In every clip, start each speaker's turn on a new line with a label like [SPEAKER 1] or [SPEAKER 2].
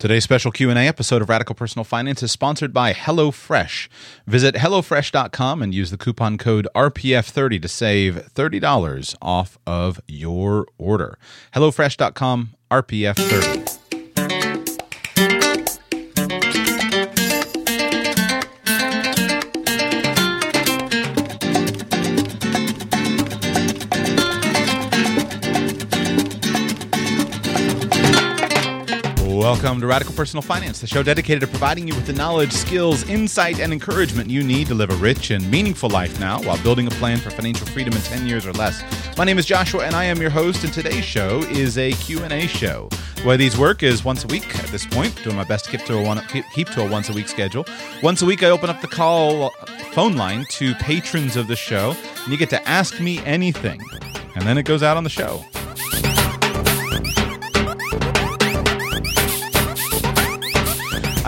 [SPEAKER 1] Today's special Q&A episode of Radical Personal Finance is sponsored by HelloFresh. Visit hellofresh.com and use the coupon code RPF30 to save $30 off of your order. hellofresh.com RPF30. Welcome to Radical Personal Finance, the show dedicated to providing you with the knowledge, skills, insight, and encouragement you need to live a rich and meaningful life now while building a plan for financial freedom in 10 years or less. My name is Joshua and I am your host and today's show is a Q&A show. The way these work is once a week at this point, doing my best to keep to a one, keep to a once a week schedule. Once a week I open up the call phone line to patrons of the show and you get to ask me anything. And then it goes out on the show.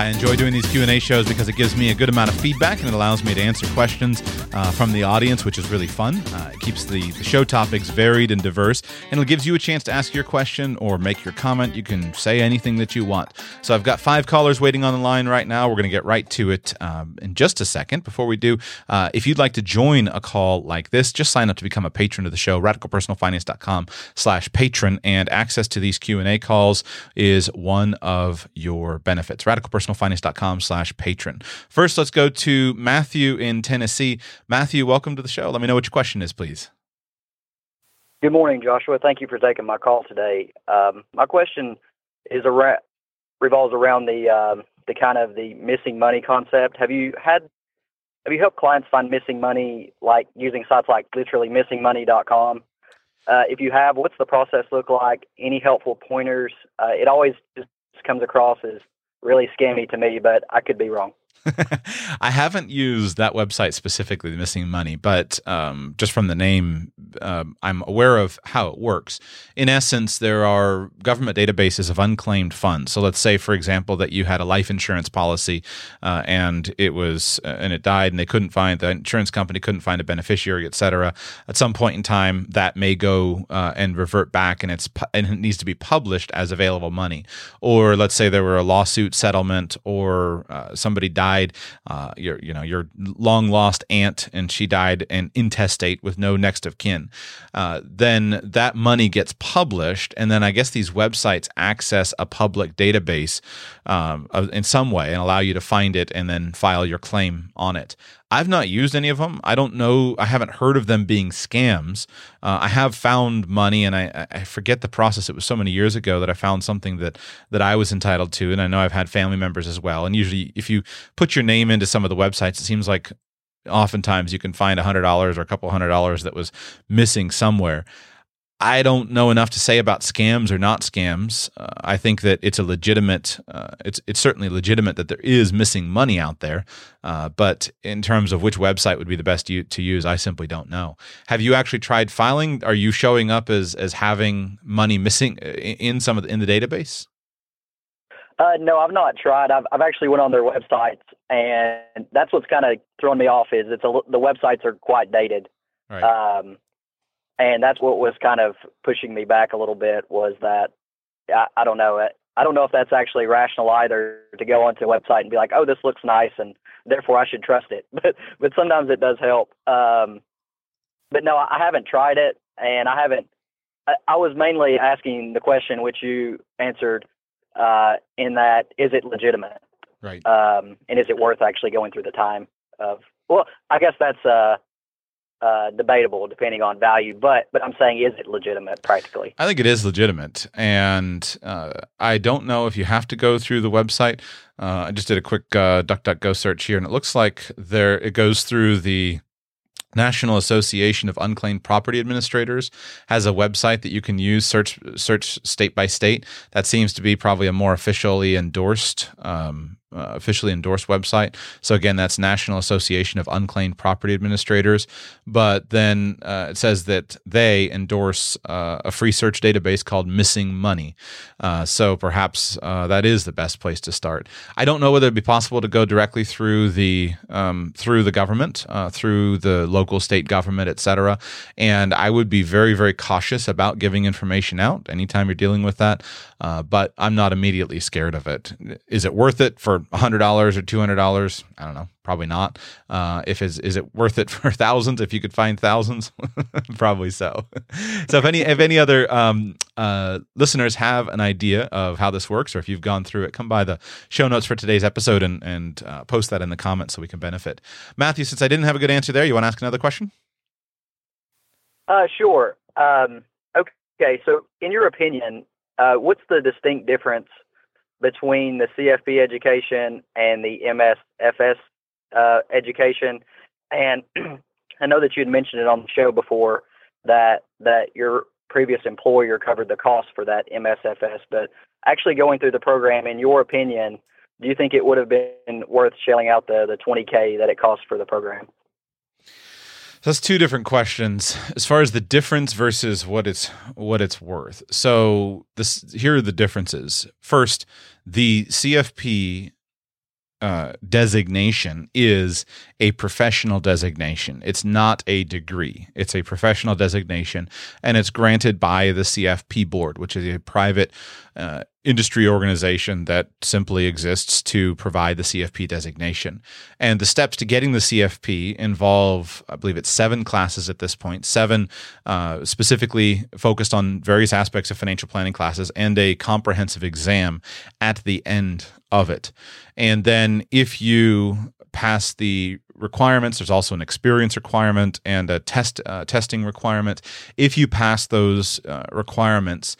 [SPEAKER 1] I enjoy doing these Q&A shows because it gives me a good amount of feedback and it allows me to answer questions uh, from the audience, which is really fun. Uh, it keeps the, the show topics varied and diverse, and it gives you a chance to ask your question or make your comment. You can say anything that you want. So I've got five callers waiting on the line right now. We're going to get right to it um, in just a second. Before we do, uh, if you'd like to join a call like this, just sign up to become a patron of the show, radicalpersonalfinance.com slash patron, and access to these Q&A calls is one of your benefits. Radical personalfinance.com slash patron. First, let's go to Matthew in Tennessee. Matthew, welcome to the show. Let me know what your question is, please.
[SPEAKER 2] Good morning, Joshua. Thank you for taking my call today. Um, my question is around, revolves around the um, the kind of the missing money concept. Have you had have you helped clients find missing money like using sites like literally missingmoney.com? Uh, if you have, what's the process look like? Any helpful pointers? Uh, it always just comes across as really scammy to me, but I could be wrong.
[SPEAKER 1] I haven't used that website specifically, the Missing Money, but um, just from the name, uh, I'm aware of how it works. In essence, there are government databases of unclaimed funds. So let's say, for example, that you had a life insurance policy uh, and it was uh, and it died, and they couldn't find the insurance company couldn't find a beneficiary, et cetera. At some point in time, that may go uh, and revert back, and it's and it needs to be published as available money. Or let's say there were a lawsuit settlement, or uh, somebody died died, uh, your you know your long lost aunt, and she died and intestate with no next of kin, uh, then that money gets published, and then I guess these websites access a public database um, in some way and allow you to find it and then file your claim on it. I've not used any of them. I don't know. I haven't heard of them being scams. Uh, I have found money, and I, I forget the process. It was so many years ago that I found something that that I was entitled to, and I know I've had family members as well. And usually, if you put your name into some of the websites, it seems like oftentimes you can find a hundred dollars or a couple hundred dollars that was missing somewhere. I don't know enough to say about scams or not scams. Uh, I think that it's a legitimate. Uh, it's it's certainly legitimate that there is missing money out there. Uh, but in terms of which website would be the best to, to use, I simply don't know. Have you actually tried filing? Are you showing up as as having money missing uh, in some of the, in the database?
[SPEAKER 2] Uh, no, I've not tried. I've I've actually went on their websites, and that's what's kind of throwing me off. Is it's a, the websites are quite dated.
[SPEAKER 1] Right.
[SPEAKER 2] Um, and that's what was kind of pushing me back a little bit was that I, I don't know I don't know if that's actually rational either to go onto a website and be like, oh, this looks nice, and therefore I should trust it. But but sometimes it does help. Um, but no, I haven't tried it, and I haven't. I, I was mainly asking the question which you answered uh, in that is it legitimate,
[SPEAKER 1] right?
[SPEAKER 2] Um, and is it worth actually going through the time of? Well, I guess that's uh, uh, debatable depending on value. But but I'm saying, is it legitimate practically?
[SPEAKER 1] I think it is legitimate, and uh, I don't know if you have to go through the website. Uh, I just did a quick uh, DuckDuckGo search here, and it looks like there it goes through the National Association of Unclaimed Property Administrators has a website that you can use search search state by state. That seems to be probably a more officially endorsed um, uh, officially endorsed website. So again, that's National Association of Unclaimed Property Administrators. But then uh, it says that they endorse uh, a free search database called Missing Money. Uh, so perhaps uh, that is the best place to start. I don't know whether it'd be possible to go directly through the um, through the government, uh, through the local, state government, et cetera. And I would be very, very cautious about giving information out anytime you're dealing with that. but I'm not immediately scared of it. Is it worth it for $100 or $200? I don't know. Probably not. Uh, if is is it worth it for thousands? If you could find thousands, probably so. so if any if any other um, uh, listeners have an idea of how this works, or if you've gone through it, come by the show notes for today's episode and and uh, post that in the comments so we can benefit. Matthew, since I didn't have a good answer there, you want to ask another question?
[SPEAKER 2] Uh, sure. Um, okay. So, in your opinion, uh, what's the distinct difference between the CFP education and the MSFS uh, education. And I know that you had mentioned it on the show before that that your previous employer covered the cost for that MSFS, but actually going through the program, in your opinion, do you think it would have been worth shelling out the the 20k that it cost for the program?
[SPEAKER 1] So that's two different questions as far as the difference versus what it's what it's worth. So this here are the differences. First, the CFP uh, designation is a professional designation. It's not a degree. It's a professional designation, and it's granted by the CFP board, which is a private uh, industry organization that simply exists to provide the CFP designation. And the steps to getting the CFP involve, I believe it's seven classes at this point, seven uh, specifically focused on various aspects of financial planning classes, and a comprehensive exam at the end of it. And then if you pass the requirements, there's also an experience requirement and a test uh, testing requirement. If you pass those uh, requirements,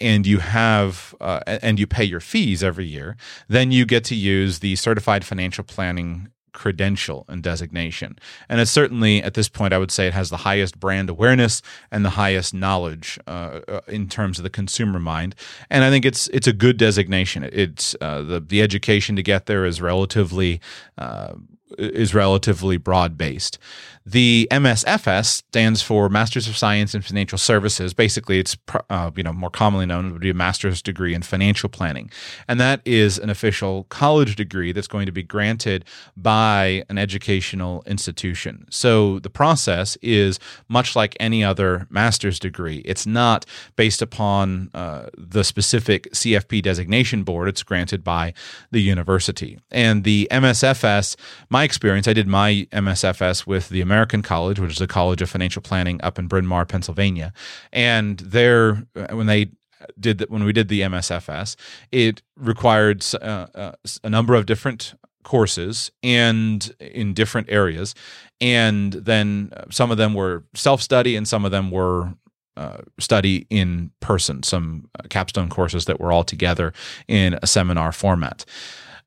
[SPEAKER 1] and you have uh, and you pay your fees every year, then you get to use the certified financial planning credential and designation. And it's certainly at this point, I would say it has the highest brand awareness and the highest knowledge uh, uh, in terms of the consumer mind. And I think it's it's a good designation. It's uh, the the education to get there is relatively uh, is relatively broad based. The MSFS stands for Masters of Science in Financial Services. Basically, it's uh, you know more commonly known would be a master's degree in financial planning, and that is an official college degree that's going to be granted by an educational institution. So the process is much like any other master's degree. It's not based upon uh, the specific CFP designation board. It's granted by the university, and the MSFS. My experience, I did my MSFS with the American College, which is a college of financial planning up in Bryn Mawr, Pennsylvania. And there, when they did when we did the MSFS, it required uh, uh, a number of different courses and in different areas, and then some of them were self study and some of them were uh, study in person, some capstone courses that were all together in a seminar format.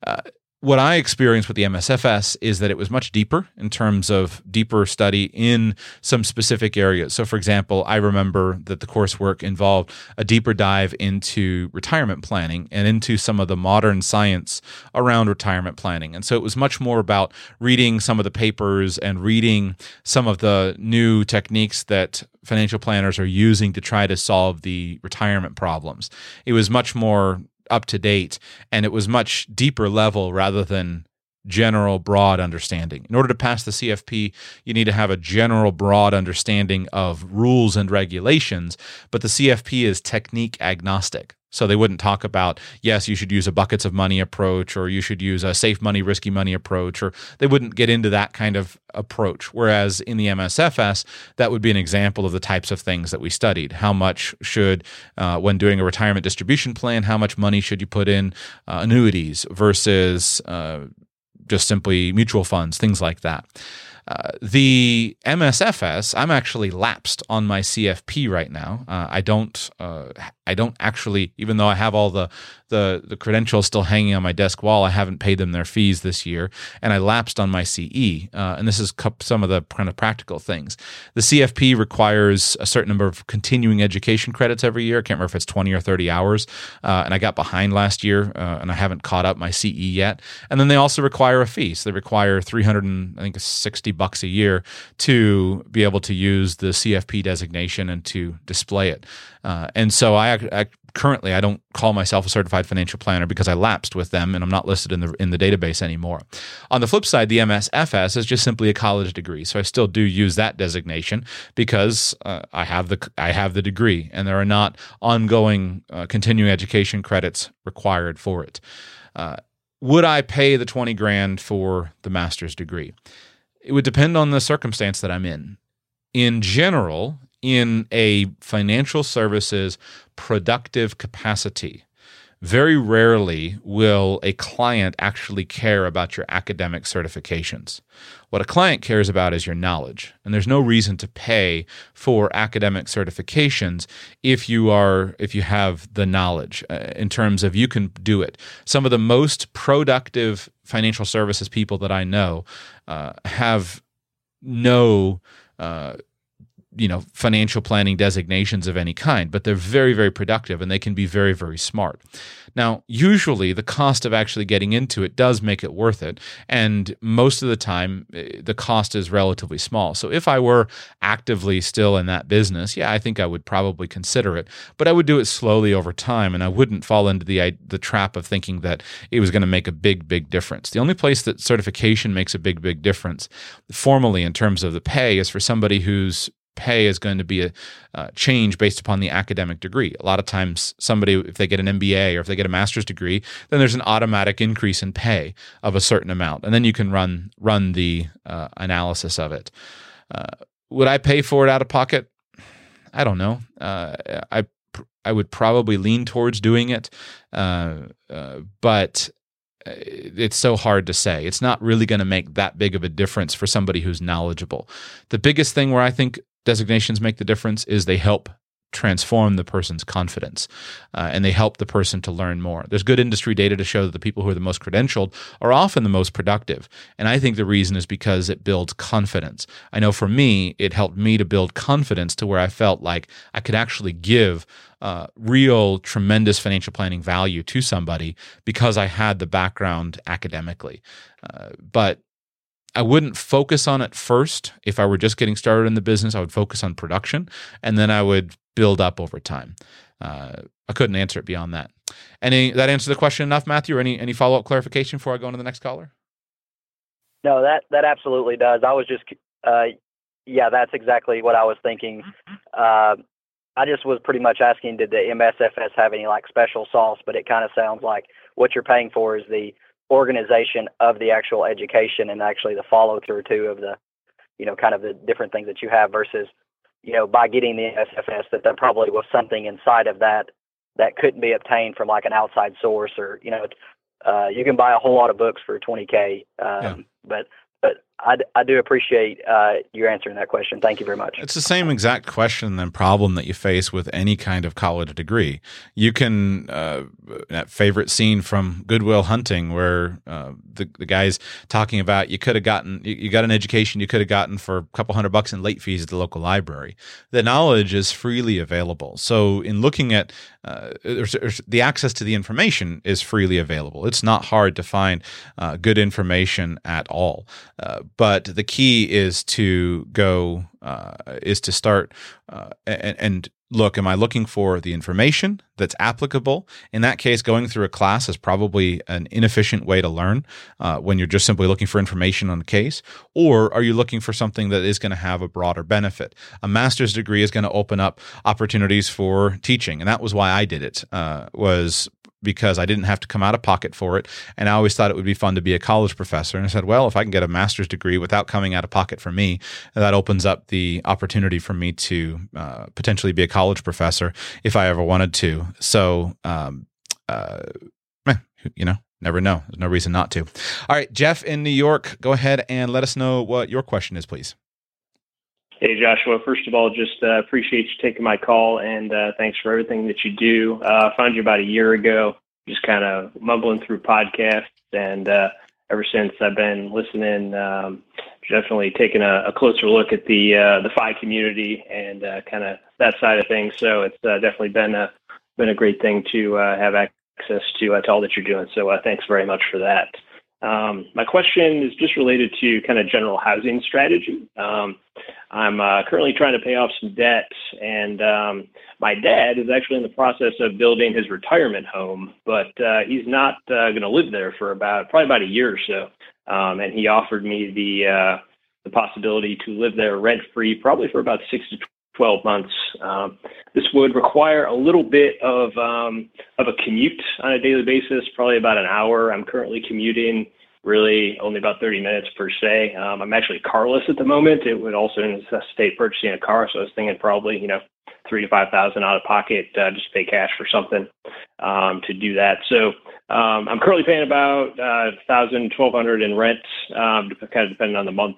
[SPEAKER 1] Uh, what I experienced with the MSFS is that it was much deeper in terms of deeper study in some specific areas. So, for example, I remember that the coursework involved a deeper dive into retirement planning and into some of the modern science around retirement planning. And so it was much more about reading some of the papers and reading some of the new techniques that financial planners are using to try to solve the retirement problems. It was much more up to date and it was much deeper level rather than general broad understanding. In order to pass the CFP, you need to have a general broad understanding of rules and regulations, but the CFP is technique agnostic. So they wouldn't talk about, yes, you should use a buckets of money approach or you should use a safe money, risky money approach, or they wouldn't get into that kind of approach. Whereas in the MSFS, that would be an example of the types of things that we studied. How much should, uh, when doing a retirement distribution plan, how much money should you put in uh, annuities versus uh, just simply mutual funds, things like that. Uh, the MSFS, I'm actually lapsed on my CFP right now. Uh, I don't, uh, I don't actually, even though I have all the the the credentials still hanging on my desk wall, I haven't paid them their fees this year, and I lapsed on my CE. Uh, and this is some of the kind of practical things. The CFP requires a certain number of continuing education credits every year. I can't remember if it's 20 or 30 hours, uh, and I got behind last year, and I haven't caught up my CE yet. And then they also require a fee, so they require 300 and I think 60 bucks a year to be able to use the CFP designation and to display it. Uh, and so I, I, currently I don't call myself a certified financial planner because I lapsed with them and I'm not listed in the in the database anymore. On the flip side, the MSFS is just simply a college degree, so I still do use that designation because uh, I have the I have the degree, and there are not ongoing uh, continuing education credits required for it. Uh, would I pay the 20 grand for the master's degree? It would depend on the circumstance that I'm in. In general, in a financial services productive capacity, very rarely will a client actually care about your academic certifications. What a client cares about is your knowledge. And there's no reason to pay for academic certifications if you are if you have the knowledge uh, in terms of you can do it. Some of the most productive financial services people that I know uh, have no uh, you know financial planning designations of any kind but they're very very productive and they can be very very smart. Now usually the cost of actually getting into it does make it worth it and most of the time eh, the cost is relatively small. So if i were actively still in that business yeah i think i would probably consider it but i would do it slowly over time and i wouldn't fall into the the trap of thinking that it was going to make a big big difference. The only place that certification makes a big big difference formally in terms of the pay is for somebody who's pay is going to be a uh, change based upon the academic degree. A lot of times, somebody, if they get an MBA or if they get a master's degree, then there's an automatic increase in pay of a certain amount, and then you can run run the uh, analysis of it. Uh, would I pay for it out of pocket? I don't know. Uh, I I would probably lean towards doing it, uh, uh, but it's so hard to say. It's not really going to make that big of a difference for somebody who's knowledgeable. The biggest thing where I think designations make the difference is they help transform the person's confidence uh, and they help the person to learn more. There's good industry data to show that the people who are the most credentialed are often the most productive. And I think the reason is because it builds confidence. I know for me, it helped me to build confidence to where I felt like I could actually give uh, real tremendous financial planning value to somebody because I had the background academically. Uh, but I wouldn't focus on it first. If I were just getting started in the business, I would focus on production and then I would build up over time. Uh, I couldn't answer it beyond that. Any that answer the question enough, Matthew? Or any any follow up clarification before I go on to the next caller?
[SPEAKER 2] No, that that absolutely does. I was just, uh, yeah, that's exactly what I was thinking. Mm-hmm. Uh, I just was pretty much asking, did the MSFS have any like special sauce? But it kind of sounds like what you're paying for is the organization of the actual education and actually the follow through too of the you know kind of the different things that you have versus you know by getting the SFS that there probably was something inside of that that couldn't be obtained from like an outside source or you know uh, you can buy a whole lot of books for 20k um, yeah. but but I, I do appreciate uh, answering that question. Thank you very much.
[SPEAKER 1] It's the same exact question and problem that you face with any kind of college degree. You can uh, that favorite scene from Good Will Hunting where uh, the the guy's talking about you could have gotten you, you got an education you could have gotten for a couple hundred bucks in late fees at the local library. The knowledge is freely available. So in looking at uh, the access to the information is freely available. It's not hard to find uh, good information at all. Uh, but the key is to go uh, is to start uh, and, and, look am i looking for the information that's applicable? In that case going through a class is probably an inefficient way to learn uh, when you're just simply looking for information on a case or are you looking for something that is going to have a broader benefit? A master's degree is going to open up opportunities for teaching and that was why i did it uh, was because I didn't have to come out of pocket for it. And I always thought it would be fun to be a college professor. And I said, well, if I can get a master's degree without coming out of pocket for me, that opens up the opportunity for me to uh, potentially be a college professor if I ever wanted to. So, um, uh, you know, never know. There's no reason not to. All right, Jeff in New York, go ahead and let us know what your question is, please.
[SPEAKER 3] Hey, Joshua. First of all, just uh, appreciate you taking my call and uh, thanks for everything that you do. Uh, I found you about a year ago, just kind of mumbling through podcasts, and uh, ever since I've been listening, um, definitely taking a, a, closer look at the uh, the FI community and uh, kind of that side of things. So it's definitely been a been a great thing to have access to, to all that you're doing. So thanks very much for that. Um, my question is just related to kind of general housing strategy. Um, I'm uh, currently trying to pay off some debt, and um, my dad is actually in the process of building his retirement home, but uh, he's not uh, going to live there for about probably about a year or so. And he offered me the the possibility to live there rent free, probably for about six to 12 months. Um, this would require a little bit of um, of a commute on a daily basis, probably about an hour. I'm currently commuting really only about 30 minutes per se. Um, I'm actually carless at the moment. It would also necessitate purchasing a car, so I was thinking probably you know three to five thousand out of pocket uh, just pay cash for something um, to do that. So um, I'm currently paying about uh, thousand, twelve hundred in rent, um, kind of depending on the month.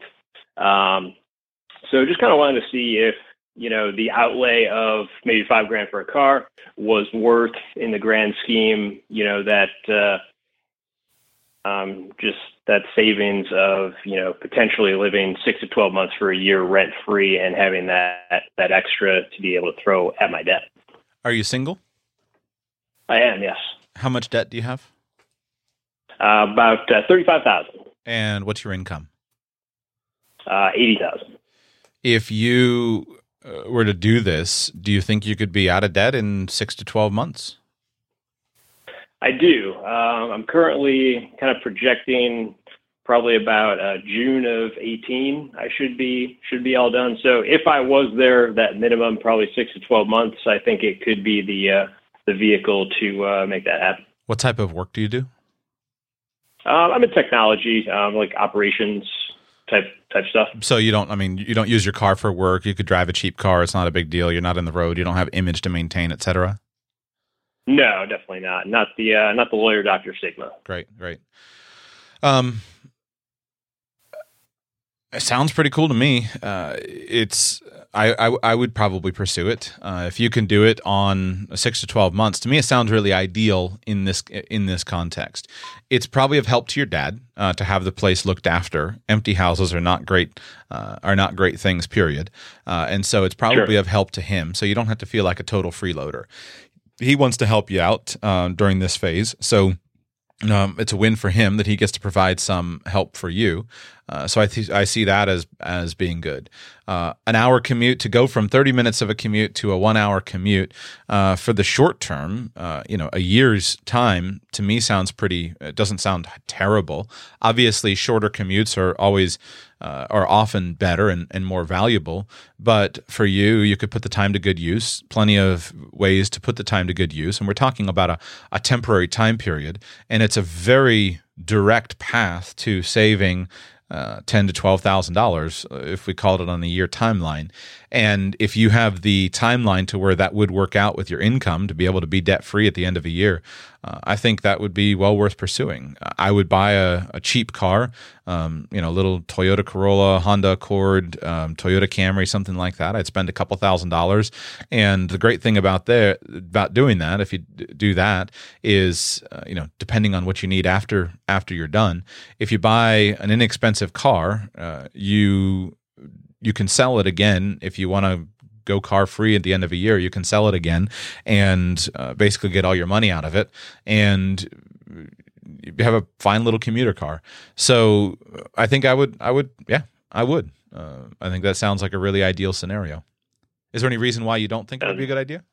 [SPEAKER 3] So just kind of wanted to see if you know, the outlay of maybe five grand for a car was worth in the grand scheme, you know, that uh, um, just that savings of, you know, potentially living six to 12 months for a year rent free and having that, that extra to be able to throw at my debt.
[SPEAKER 1] Are you single?
[SPEAKER 3] I am, yes.
[SPEAKER 1] How much debt do you have?
[SPEAKER 3] Uh, about uh, 35,000.
[SPEAKER 1] And what's your income?
[SPEAKER 3] Uh, 80,000.
[SPEAKER 1] If you were to do this, do you think you could be out of debt in six to 12 months?
[SPEAKER 3] I do. Um, I'm currently kind of projecting probably about uh, June of 18. I should be should be all done. So if I was there, that minimum probably six to 12 months, I think it could be the uh, the vehicle to uh, make that happen.
[SPEAKER 1] What type of work do you do?
[SPEAKER 3] Um, I'm in technology, um, like operations, type type stuff.
[SPEAKER 1] So you don't, I mean, you don't use your car for work. You could drive a cheap car. It's not a big deal. You're not in the road. You don't have image to maintain, etc.
[SPEAKER 3] No, definitely not. Not the uh, not the lawyer doctor stigma.
[SPEAKER 1] Great, great. Um, it sounds pretty cool to me. Uh, it's I, I, I would probably pursue it uh, if you can do it on six to twelve months. To me, it sounds really ideal in this in this context. It's probably of help to your dad uh, to have the place looked after. Empty houses are not great uh, are not great things. Period. Uh, and so it's probably sure. of help to him. So you don't have to feel like a total freeloader. He wants to help you out uh, during this phase. So um, it's a win for him that he gets to provide some help for you. Uh, so I th- I see that as as being good. Uh, an hour commute to go from 30 minutes of a commute to a one hour commute uh, for the short term, uh, you know, a year's time to me sounds pretty. It doesn't sound terrible. Obviously, shorter commutes are always uh, are often better and, and more valuable. But for you, you could put the time to good use. Plenty of ways to put the time to good use, and we're talking about a, a temporary time period, and it's a very direct path to saving uh, ten to twelve thousand dollars uh, if we called it on a year timeline. And if you have the timeline to where that would work out with your income to be able to be debt free at the end of a year, uh, I think that would be well worth pursuing. I would buy a, a cheap car, um, you know, a little Toyota Corolla, Honda Accord, um, Toyota Camry, something like that. I'd spend a couple thousand dollars. And the great thing about there about doing that, if you do that, is uh, you know, depending on what you need after after you're done, if you buy an inexpensive car, uh, you you can sell it again if you want to go car free at the end of a year. You can sell it again and uh, basically get all your money out of it and have a fine little commuter car. So I think I would, I would, yeah, I would. Uh, I think that sounds like a really ideal scenario. Is there any reason why you don't think it would be a good idea?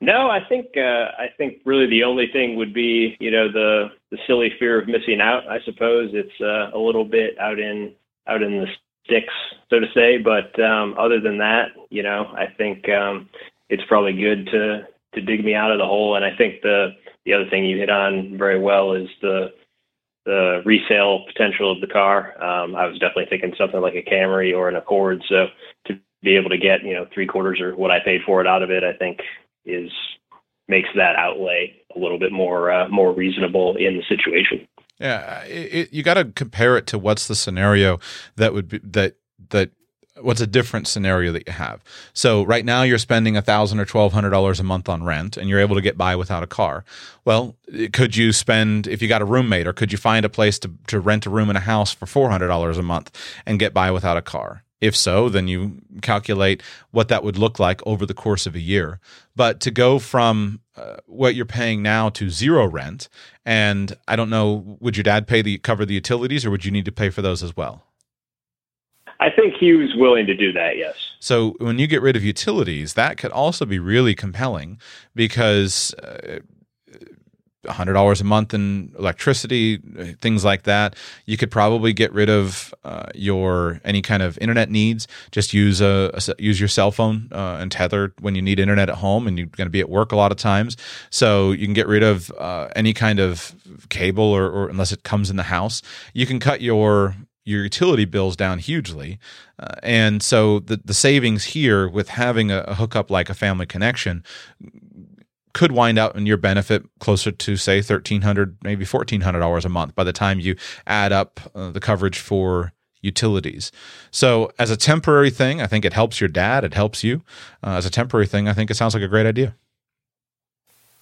[SPEAKER 3] No, I think uh, I think really the only thing would be you know the the silly fear of missing out. I suppose it's uh, a little bit out in out in the sticks, so to say. But um, other than that, you know, I think um, it's probably good to to dig me out of the hole. And I think the the other thing you hit on very well is the the resale potential of the car. Um, I was definitely thinking something like a Camry or an Accord. So to be able to get you know three quarters or what I paid for it out of it, I think is makes that outlay a little bit more uh, more reasonable in the situation.
[SPEAKER 1] Yeah, it, it, you got to compare it to what's the scenario that would be that that what's a different scenario that you have. So right now you're spending a thousand or twelve hundred dollars a month on rent, and you're able to get by without a car. Well, could you spend if you got a roommate, or could you find a place to to rent a room in a house for four hundred dollars a month and get by without a car? If so, then you calculate what that would look like over the course of a year. But to go from uh, what you're paying now to zero rent, and I don't know, would your dad pay the cover the utilities, or would you need to pay for those as well?
[SPEAKER 3] I think he was willing to do that, yes.
[SPEAKER 1] So when you get rid of utilities, that could also be really compelling because uh, $100 a month in electricity, things like that. You could probably get rid of uh, your any kind of internet needs. Just use a, a use your cell phone uh, and tether when you need internet at home, and you're going to be at work a lot of times. So you can get rid of uh, any kind of cable, or, or unless it comes in the house, you can cut your your utility bills down hugely. Uh, and so the, the savings here with having a, a hookup like a family connection could wind out in your benefit closer to say 1300 maybe $1400 a month by the time you add up uh, the coverage for utilities. So as a temporary thing i think it helps your dad. It helps you. Uh, as a temporary thing i think it sounds like a great idea.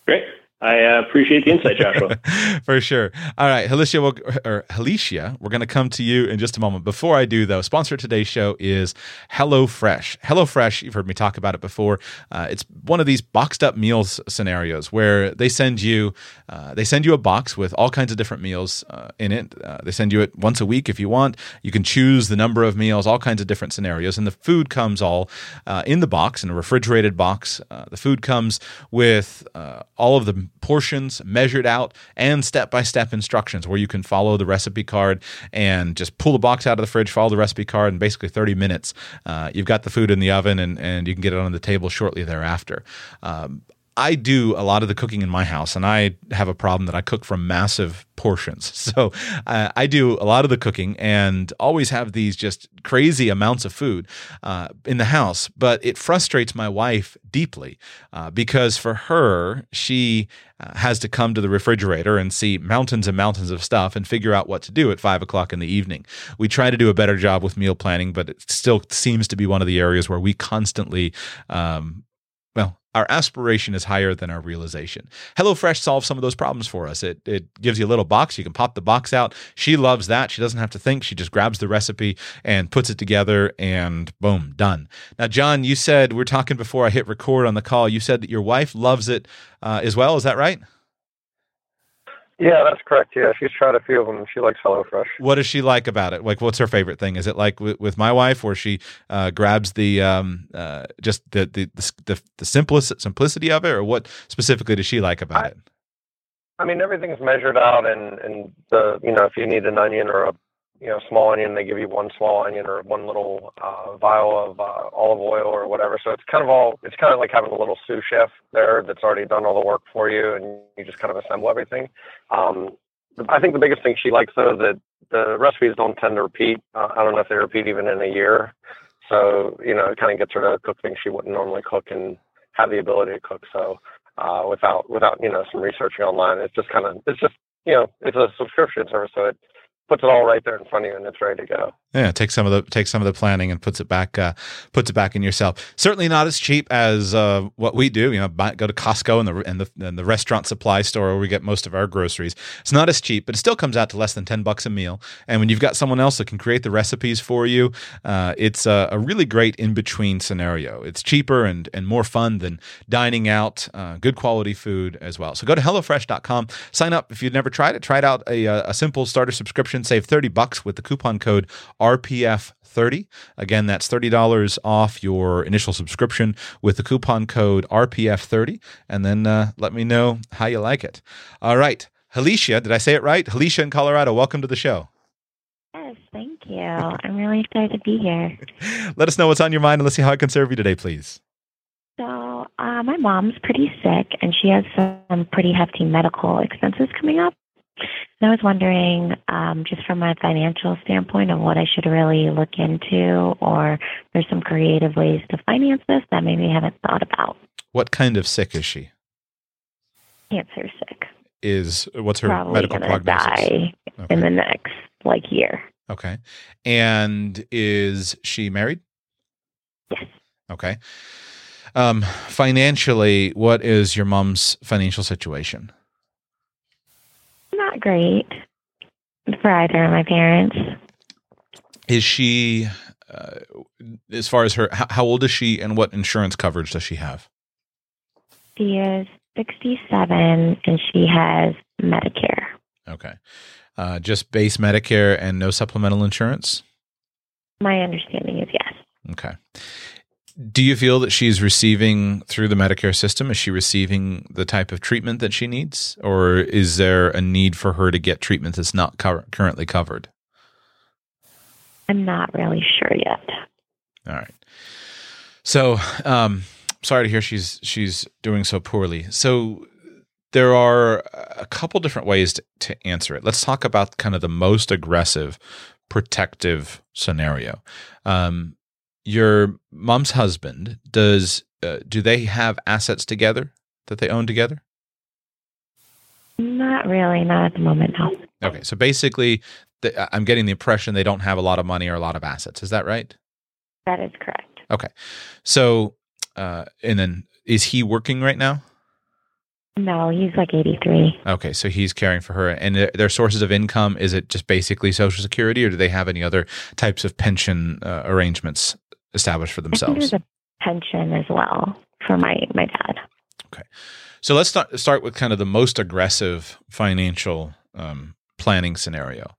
[SPEAKER 3] Great I uh, appreciate the insight, Joshua.
[SPEAKER 1] For sure. All right, Helicia, we'll, or Helicia, we're going to come to you in just a moment. Before I do, though, sponsor of today's show is HelloFresh. HelloFresh, you've heard me talk about it before. Uh, it's one of these boxed up meals scenarios where they send you uh, they send you a box with all kinds of different meals uh, in it. Uh, they send you it once a week if you want. You can choose the number of meals, all kinds of different scenarios, and the food comes all uh, in the box in a refrigerated box. the food comes with all of the portions measured out and step by step instructions where you can follow the recipe card and just pull the box out of the fridge, follow the recipe card, and basically 30 minutes, uh, you've got the food in the oven and, and you can get it on the table shortly thereafter. Um, I do a lot of the cooking in my house, and I have a problem that I cook from massive portions. So uh, I do a lot of the cooking and always have these just crazy amounts of food uh, in the house. But it frustrates my wife deeply uh, because for her, she uh, has to come to the refrigerator and see mountains and mountains of stuff and figure out what to do at five o'clock in the evening. We try to do a better job with meal planning, but it still seems to be one of the areas where we constantly um, our aspiration is higher than our realization. HelloFresh solves some of those problems for us. It, it gives you a little box. You can pop the box out. She loves that. She doesn't have to think. She just grabs the recipe and puts it together, and boom, done. Now, John, you said we're talking before I hit record on the call. You said that your wife loves it uh, as well. Is that right?
[SPEAKER 4] Yeah, that's correct. Yeah, she's tried a few of them. She likes HelloFresh.
[SPEAKER 1] What does she like about it? Like, what's her favorite thing? Is it like with, with my wife, where she uh, grabs the um, uh, just the, the the the simplest simplicity of it, or what specifically does she like about
[SPEAKER 4] I,
[SPEAKER 1] it?
[SPEAKER 4] I mean, everything's measured out, and and the you know if you need an onion or a you know, small onion, they give you one small onion or one little uh, vial of uh, olive oil or whatever. So it's kind of all, it's kind of like having a little sous chef there that's already done all the work for you and you just kind of assemble everything. Um, I think the biggest thing she likes though that the recipes don't tend to repeat. Uh, I don't know if they repeat even in a year. So, you know, it kind of gets her to cook things she wouldn't normally cook and have the ability to cook. So, uh, without, without, you know, some researching online, it's just kind of, it's just, you know, it's a subscription service. So it, puts it all right there in front of you and it's ready to go.
[SPEAKER 1] Yeah, take some of the take some of the planning and puts it back uh, puts it back in yourself. Certainly not as cheap as uh, what we do. You know, buy, go to Costco and the and the and the restaurant supply store where we get most of our groceries. It's not as cheap, but it still comes out to less than ten bucks a meal. And when you've got someone else that can create the recipes for you, uh, it's a, a, really great in between scenario. It's cheaper and and more fun than dining out. Uh, good quality food as well. So go to hellofresh.com, sign up if you've never tried it. Try it out a, a simple starter subscription. Save thirty bucks with the coupon code RPF 30. Again, that's $30 off your initial subscription with the coupon code RPF30. And then uh, let me know how you like it. All right. Helicia, did I say it right? Helicia in Colorado, welcome to the show.
[SPEAKER 5] Yes, thank you. I'm really excited to be here.
[SPEAKER 1] Let us know what's on your mind and let's see how I can serve you today, please.
[SPEAKER 5] So, uh, my mom's pretty sick and she has some pretty hefty medical expenses coming up. I was wondering, um, just from a financial standpoint, of what I should really look into, or there's some creative ways to finance this that maybe I haven't thought about.
[SPEAKER 1] What kind of sick is she?
[SPEAKER 5] Cancer sick.
[SPEAKER 1] Is what's her
[SPEAKER 5] Probably
[SPEAKER 1] medical prognosis?
[SPEAKER 5] die
[SPEAKER 1] Okay.
[SPEAKER 5] in the next like year.
[SPEAKER 1] okay. And is she married?
[SPEAKER 5] Yes.
[SPEAKER 1] Okay. Um, financially, what is your mom's financial situation?
[SPEAKER 5] Not great for either of my parents.
[SPEAKER 1] Is she, uh, as far as her, how, how old is she, and what insurance coverage does she have?
[SPEAKER 5] She is 67 and she has Medicare.
[SPEAKER 1] Okay. Uh, just base Medicare and no supplemental insurance?
[SPEAKER 5] My understanding is yes.
[SPEAKER 1] Okay. Do you feel that she's receiving through the Medicare system? Is she receiving the type of treatment that she needs? Or is there a need for her to get treatment that's not cur- currently covered?
[SPEAKER 5] I'm not really sure yet.
[SPEAKER 1] All right. So, um, sorry to hear she's she's doing so poorly. So, there are a couple different ways to, to answer it. Let's talk about kind of the most aggressive protective scenario. Um, your mom's husband does uh, do they have assets together that they own together?
[SPEAKER 5] Not really, not at the moment, no.
[SPEAKER 1] Okay, so basically, the, I'm getting the impression they don't have a lot of money or a lot of assets. Is that right?
[SPEAKER 5] That is correct.
[SPEAKER 1] Okay, so uh, and then is he working right now?
[SPEAKER 5] No, he's like 83.
[SPEAKER 1] Okay, so he's caring for her, and their- their sources of income is it just basically Social Security, or do they have any other types of pension uh, arrangements established for themselves?
[SPEAKER 5] there's a pension as well for my, my dad.
[SPEAKER 1] Okay, so let's start start with kind of the most aggressive financial um, planning scenario.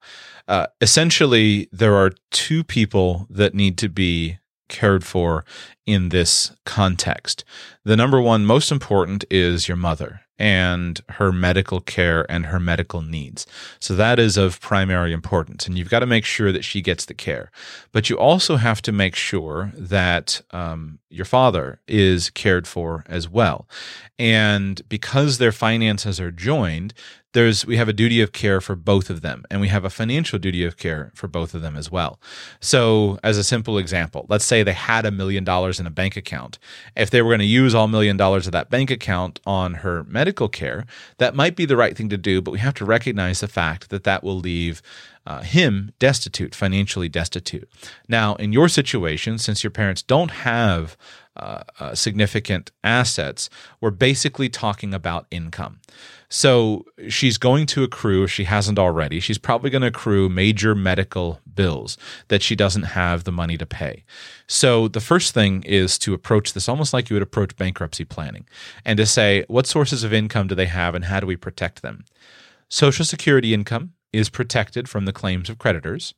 [SPEAKER 1] Uh, essentially, there are two people that need to be cared for in this context. The number one, most important, is your mother and her medical care and her medical needs. So that is of primary importance, and you've got to make sure that she gets the care. But you also have to make sure that um, your father is cared for as well. And because their finances are joined, there's we have a duty of care for both of them, and we have a financial duty of care for both of them as well. So, as a simple example, let's say they had a million dollars in a bank account. If they were going to use all million dollars of that bank account on her medical care, that might be the right thing to do, but we have to recognize the fact that that will leave uh, him destitute, financially destitute. Now, in your situation, since your parents don't have uh, uh, significant assets, we're basically talking about income. So she's going to accrue, if she hasn't already, she's probably going to accrue major medical bills that she doesn't have the money to pay. So the first thing is to approach this almost like you would approach bankruptcy planning and to say, what sources of income do they have and how do we protect them? Social Security income is protected from the claims of creditors,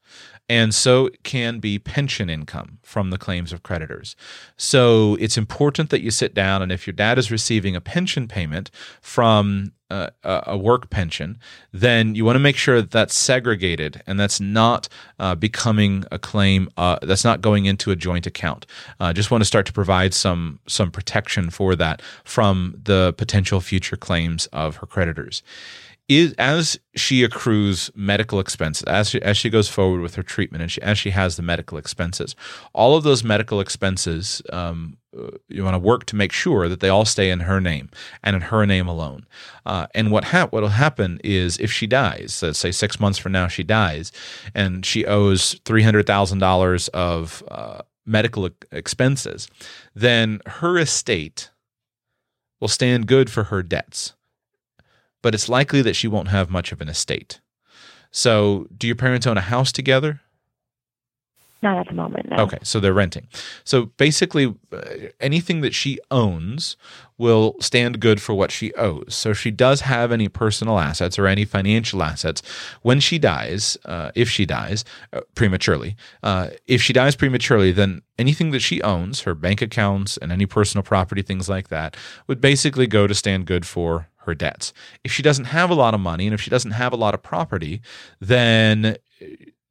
[SPEAKER 1] and so can be pension income from the claims of creditors. So it's important that you sit down, and if your dad is receiving a pension payment from uh, a work pension, then you want to make sure that that's segregated and that's not uh, becoming a claim. Uh, that's not going into a joint account. Uh, just want to start to provide some some protection for that from the potential future claims of her creditors is as she accrues medical expenses as she, as she goes forward with her treatment and she, as she has the medical expenses all of those medical expenses um, uh, you want to work to make sure that they all stay in her name and in her name alone. Uh, and what hap- what will happen is if she dies let's say six months from now she dies and she owes $300000 of uh, medical expenses then her estate will stand good for her debts but it's likely that she won't have much of an estate. So, do your parents own a house together?
[SPEAKER 5] Not at the moment, no.
[SPEAKER 1] Okay, so they're renting. So basically, uh, anything that she owns will stand good for what she owes. So if she does have any personal assets or any financial assets, when she dies, uh, if she dies uh, prematurely, uh, if she dies prematurely, then anything that she owns, her bank accounts and any personal property, things like that, would basically go to stand good for her debts. If she doesn't have a lot of money and if she doesn't have a lot of property, then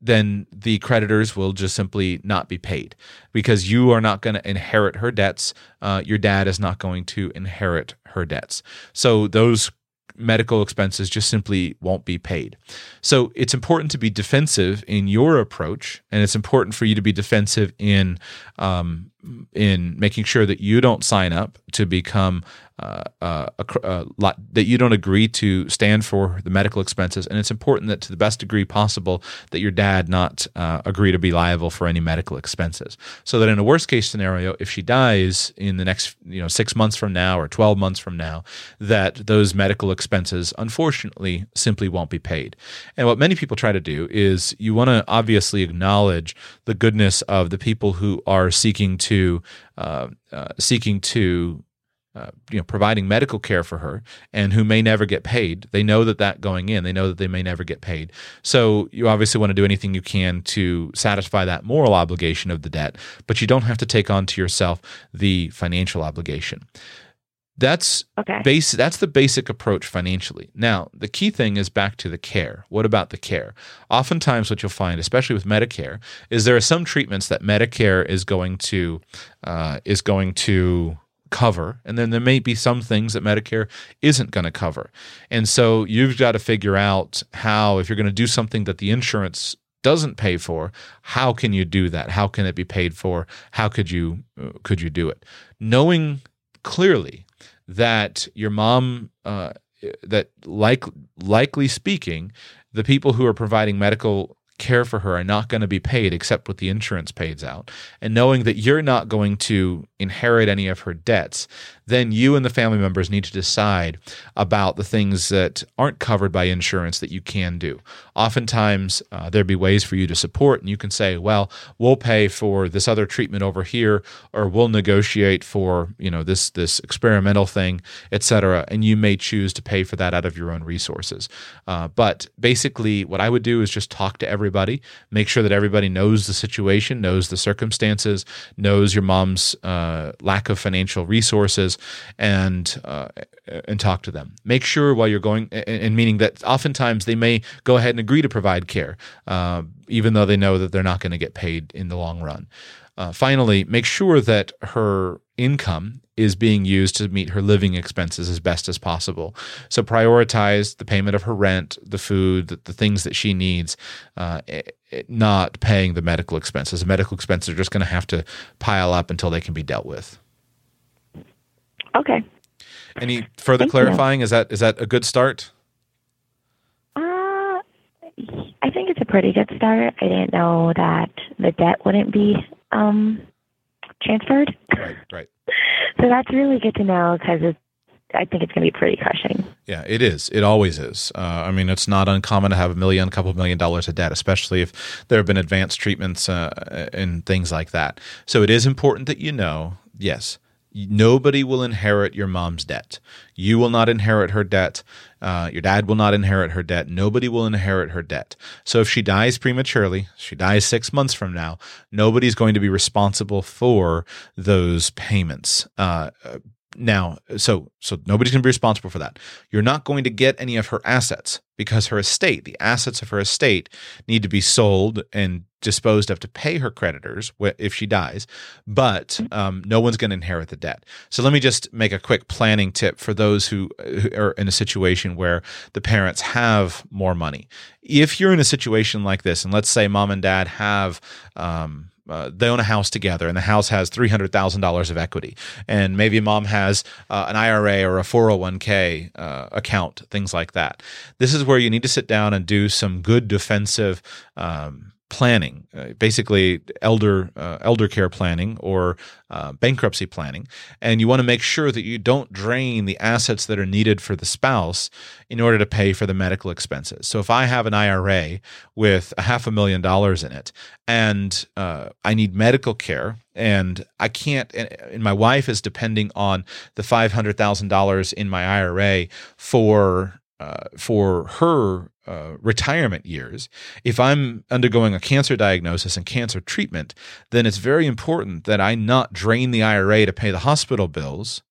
[SPEAKER 1] then the creditors will just simply not be paid because you are not going to inherit her debts. Uh, your dad is not going to inherit her debts. So those medical expenses just simply won't be paid. So it's important to be defensive in your approach, and it's important for you to be defensive in um, in making sure that you don't sign up to become uh, uh, lot, that you don't agree to stand for the medical expenses, and it's important that to the best degree possible that your dad not uh, agree to be liable for any medical expenses. So that in a worst case scenario, if she dies in the next you know six months from now or twelve months from now, that those medical expenses unfortunately simply won't be paid. And what many people try to do is you want to obviously acknowledge the goodness of the people who are seeking to uh, uh, seeking to uh, you know providing medical care for her and who may never get paid they know that that going in they know that they may never get paid so you obviously want to do anything you can to satisfy that moral obligation of the debt but you don't have to take on to yourself the financial obligation that's
[SPEAKER 5] okay.
[SPEAKER 1] base that's the basic approach financially. Now, the key thing is back to the care. What about the care? Oftentimes what you'll find, especially with Medicare, is there are some treatments that Medicare is going to uh, is going to cover and then there may be some things that medicare isn't going to cover. And so you've got to figure out how if you're going to do something that the insurance doesn't pay for how can you do that? How can it be paid for? How could you uh, could you do it? Knowing clearly that your mom uh, that like likely speaking the people who are providing medical care for her are not going to be paid except what the insurance pays out. And knowing that you're not going to inherit any of her debts then you and the family members need to decide about the things that aren't covered by insurance that you can do. Oftentimes, uh, there'd be ways for you to support, and you can say, "Well, we'll pay for this other treatment over here, or we'll negotiate for you know this this experimental thing, etc." And you may choose to pay for that out of your own resources. Uh, but basically, what I would do is just talk to everybody, make sure that everybody knows the situation, knows the circumstances, knows your mom's uh, lack of financial resources and uh, and talk to them. Make sure while you're going, and meaning that oftentimes they may go ahead and agree to provide care, uh, even though they know that they're not going to get paid in the long run. Uh, finally, make sure that her income is being used to meet her living expenses as best as possible. So prioritize the payment of her rent, the food, the, the things that she needs, uh, not paying the medical expenses. The medical expenses are just going to have to pile up until they can be dealt with.
[SPEAKER 5] Okay.
[SPEAKER 1] Any further Thank clarifying? You. Is that is that a good start?
[SPEAKER 5] Uh, I think it's a pretty good start. I didn't know that the debt wouldn't be um, transferred.
[SPEAKER 1] Right, right.
[SPEAKER 5] so that's really good to know because I think it's going to be pretty crushing.
[SPEAKER 1] Yeah, it is. It always is. Uh, I mean, it's not uncommon to have a million, a couple million dollars of debt, especially if there have been advanced treatments uh, and things like that. So it is important that you know, yes, nobody will inherit your mom's debt. You will not inherit her debt. Uh, your dad will not inherit her debt. Nobody will inherit her debt. So if she dies prematurely, she dies six months from now, nobody's going to be responsible for those payments. Uh, now, so so nobody's going to be responsible for that. You're not going to get any of her assets because her estate, the assets of her estate, need to be sold and disposed of to pay her creditors if she dies. But um, no one's going to inherit the debt. So let me just make a quick planning tip for those who, who are in a situation where the parents have more money. If you're in a situation like this, and let's say mom and dad have um, uh, they own a house together and the house has $300,000 of equity. And maybe mom has uh, an IRA or a 401k uh, account, things like that. This is where you need to sit down and do some good defensive um, planning, uh, basically elder uh, elder care planning or uh, bankruptcy planning, and you want to make sure that you don't drain the assets that are needed for the spouse in order to pay for the medical expenses. So if I have an IRA with a half a million dollars in it, and uh, I need medical care, and I can't, and my wife is depending on the five hundred thousand dollars in my IRA for uh, for her uh, retirement years, if I'm undergoing a cancer diagnosis and cancer treatment, then it's very important that I not drain the IRA to pay the hospital bills,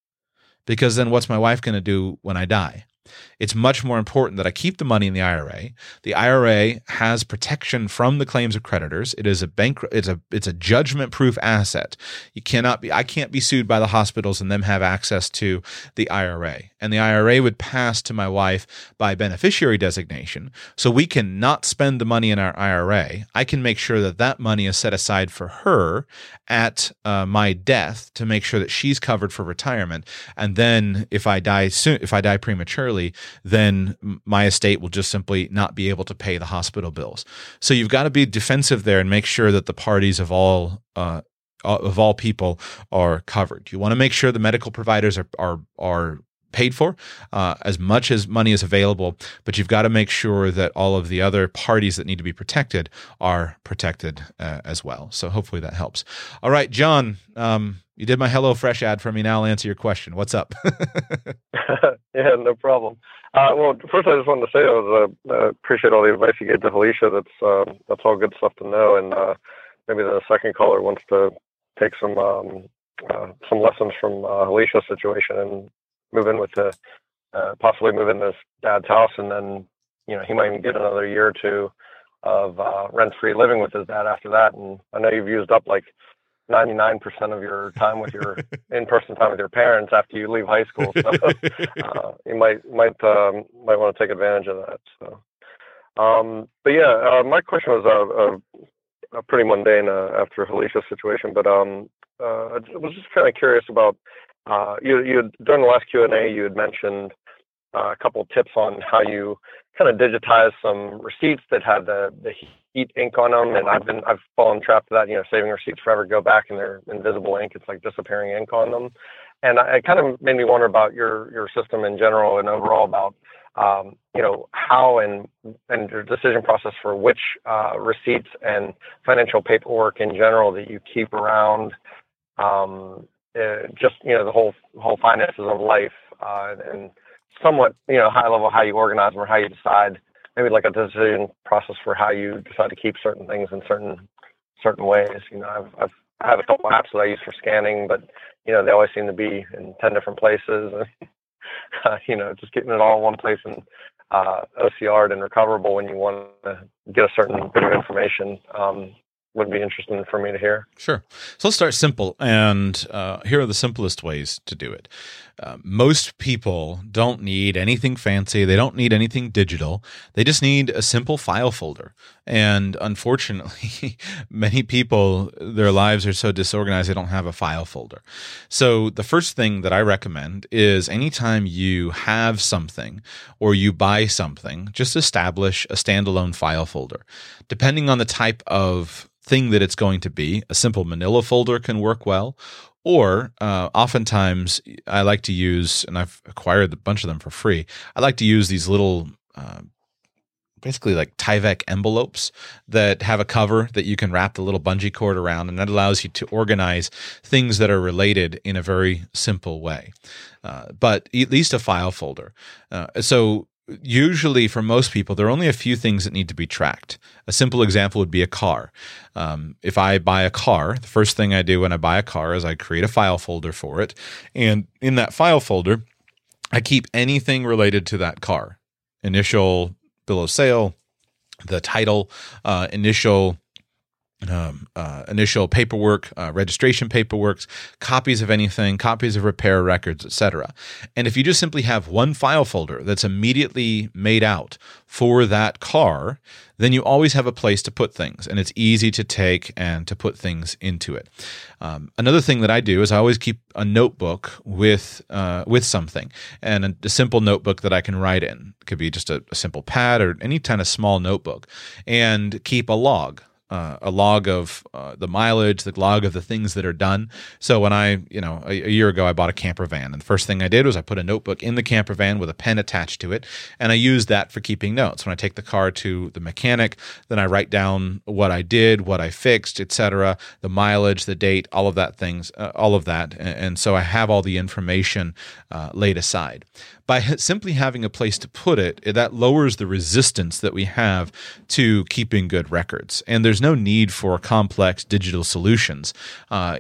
[SPEAKER 1] because then what's my wife going to do when I die? It's much more important that I keep the money in the IRA. The IRA has protection from the claims of creditors. It is a bank it's a it's a judgment proof asset. You cannot be I can't be sued by the hospitals and them have access to the IRA. And the IRA would pass to my wife by beneficiary designation. So we cannot spend the money in our IRA. I can make sure that that money is set aside for her at uh, my death to make sure that she's covered for retirement. And then if I die soon, if I die prematurely, then my estate will just simply not be able to pay the hospital bills. So you've got to be defensive there and make sure that the parties of all uh, of all people are covered. You want to make sure the medical providers are are are paid for uh, as much as money is available, but you've got to make sure that all of the other parties that need to be protected are protected uh, as well. So hopefully that helps. All right, John, um, you did my Hello Fresh ad for me. Now I'll answer your question. What's up?
[SPEAKER 4] yeah, no problem. Uh, well, first I just wanted to say I was uh, appreciate all the advice you gave to Alicia. That's uh, that's all good stuff to know. And uh, maybe the second caller wants to take some um, uh, some lessons from uh, Alicia's situation and move in with the uh, possibly move in his dad's house, and then you know he might get another year or two of uh, rent-free living with his dad after that. And I know you've used up like 99% of your time with your in-person time with your parents after you leave high school. So uh, you might might um, might want to take advantage of that. So, um, but yeah, uh, my question was a, a, a pretty mundane uh, after Alicia's situation, but um, uh, I was just kind of curious about uh, you, you during the last Q and A, you had mentioned uh, a couple of tips on how you kind of digitize some receipts that had the, heat ink on them, and I've fallen trapped to that. You know, saving receipts forever, go back and they're invisible ink. It's like disappearing ink on them, and it kind of made me wonder about your system in general and overall about um, you know how and your decision process for which uh, receipts and financial paperwork in general that you keep around. Uh, just you know the whole whole finances of life uh, and somewhat you know high level how you organize them or how you decide maybe like a decision process for how you decide to keep certain things in certain certain ways. You know, I've, I've I have a couple apps that I use for scanning, but you know they always seem to be in ten different places. uh, you know, just getting it all in one place and uh, OCR'd and recoverable when you want to get a certain bit of information um, would be interesting for me to hear.
[SPEAKER 1] Sure. So let's start simple. And uh, here are the simplest ways to do it. Uh, most people don't need anything fancy. They don't need anything digital. They just need a simple file folder. And unfortunately, many people, their lives are so disorganized, they don't have a file folder. So the first thing that I recommend is anytime you have something or you buy something, just establish a standalone file folder. Depending on the type of thing that it's going to be. A simple manila folder can work well. Or uh, oftentimes, I like to use, and I've acquired a bunch of them for free. I like to use these little, uh, basically like Tyvek envelopes that have a cover that you can wrap the little bungee cord around, and that allows you to organize things that are related in a very simple way. Uh, but at least a file folder. Uh, so usually for most people there are only a few things that need to be tracked. A simple example would be a car. Um, if i buy a car the first thing i do when i buy a car is i create a file folder for it. And in that file folder i keep anything related to that car. Initial bill of sale the title uh, initial um, uh, initial paperwork, uh, registration paperwork, copies of anything, copies of repair records, etc. And if you just simply have one file folder that's immediately made out for that car, then you always have a place to put things, and it's easy to take and to put things into it. Um, another thing that I do is I always keep a notebook with uh, with something, and a, a, simple notebook that I can write in. It could be just a, a simple pad or any kind of small notebook, and keep a log uh, a log of uh, the mileage, the log of the things that are done. So when I, you know, a, a, year ago, I bought a camper van, and the first thing I did was I put a notebook in the camper van with a pen attached to it, and I use that for keeping notes. When I take the car to the mechanic, then I write down what I did, what I fixed, etc., the mileage, the date, all of that things, uh, all of that, and, and, so I have all the information uh, laid aside by simply having a place to put it, that lowers the resistance that we have to keeping good records. And there's there's no need for complex digital solutions. Uh,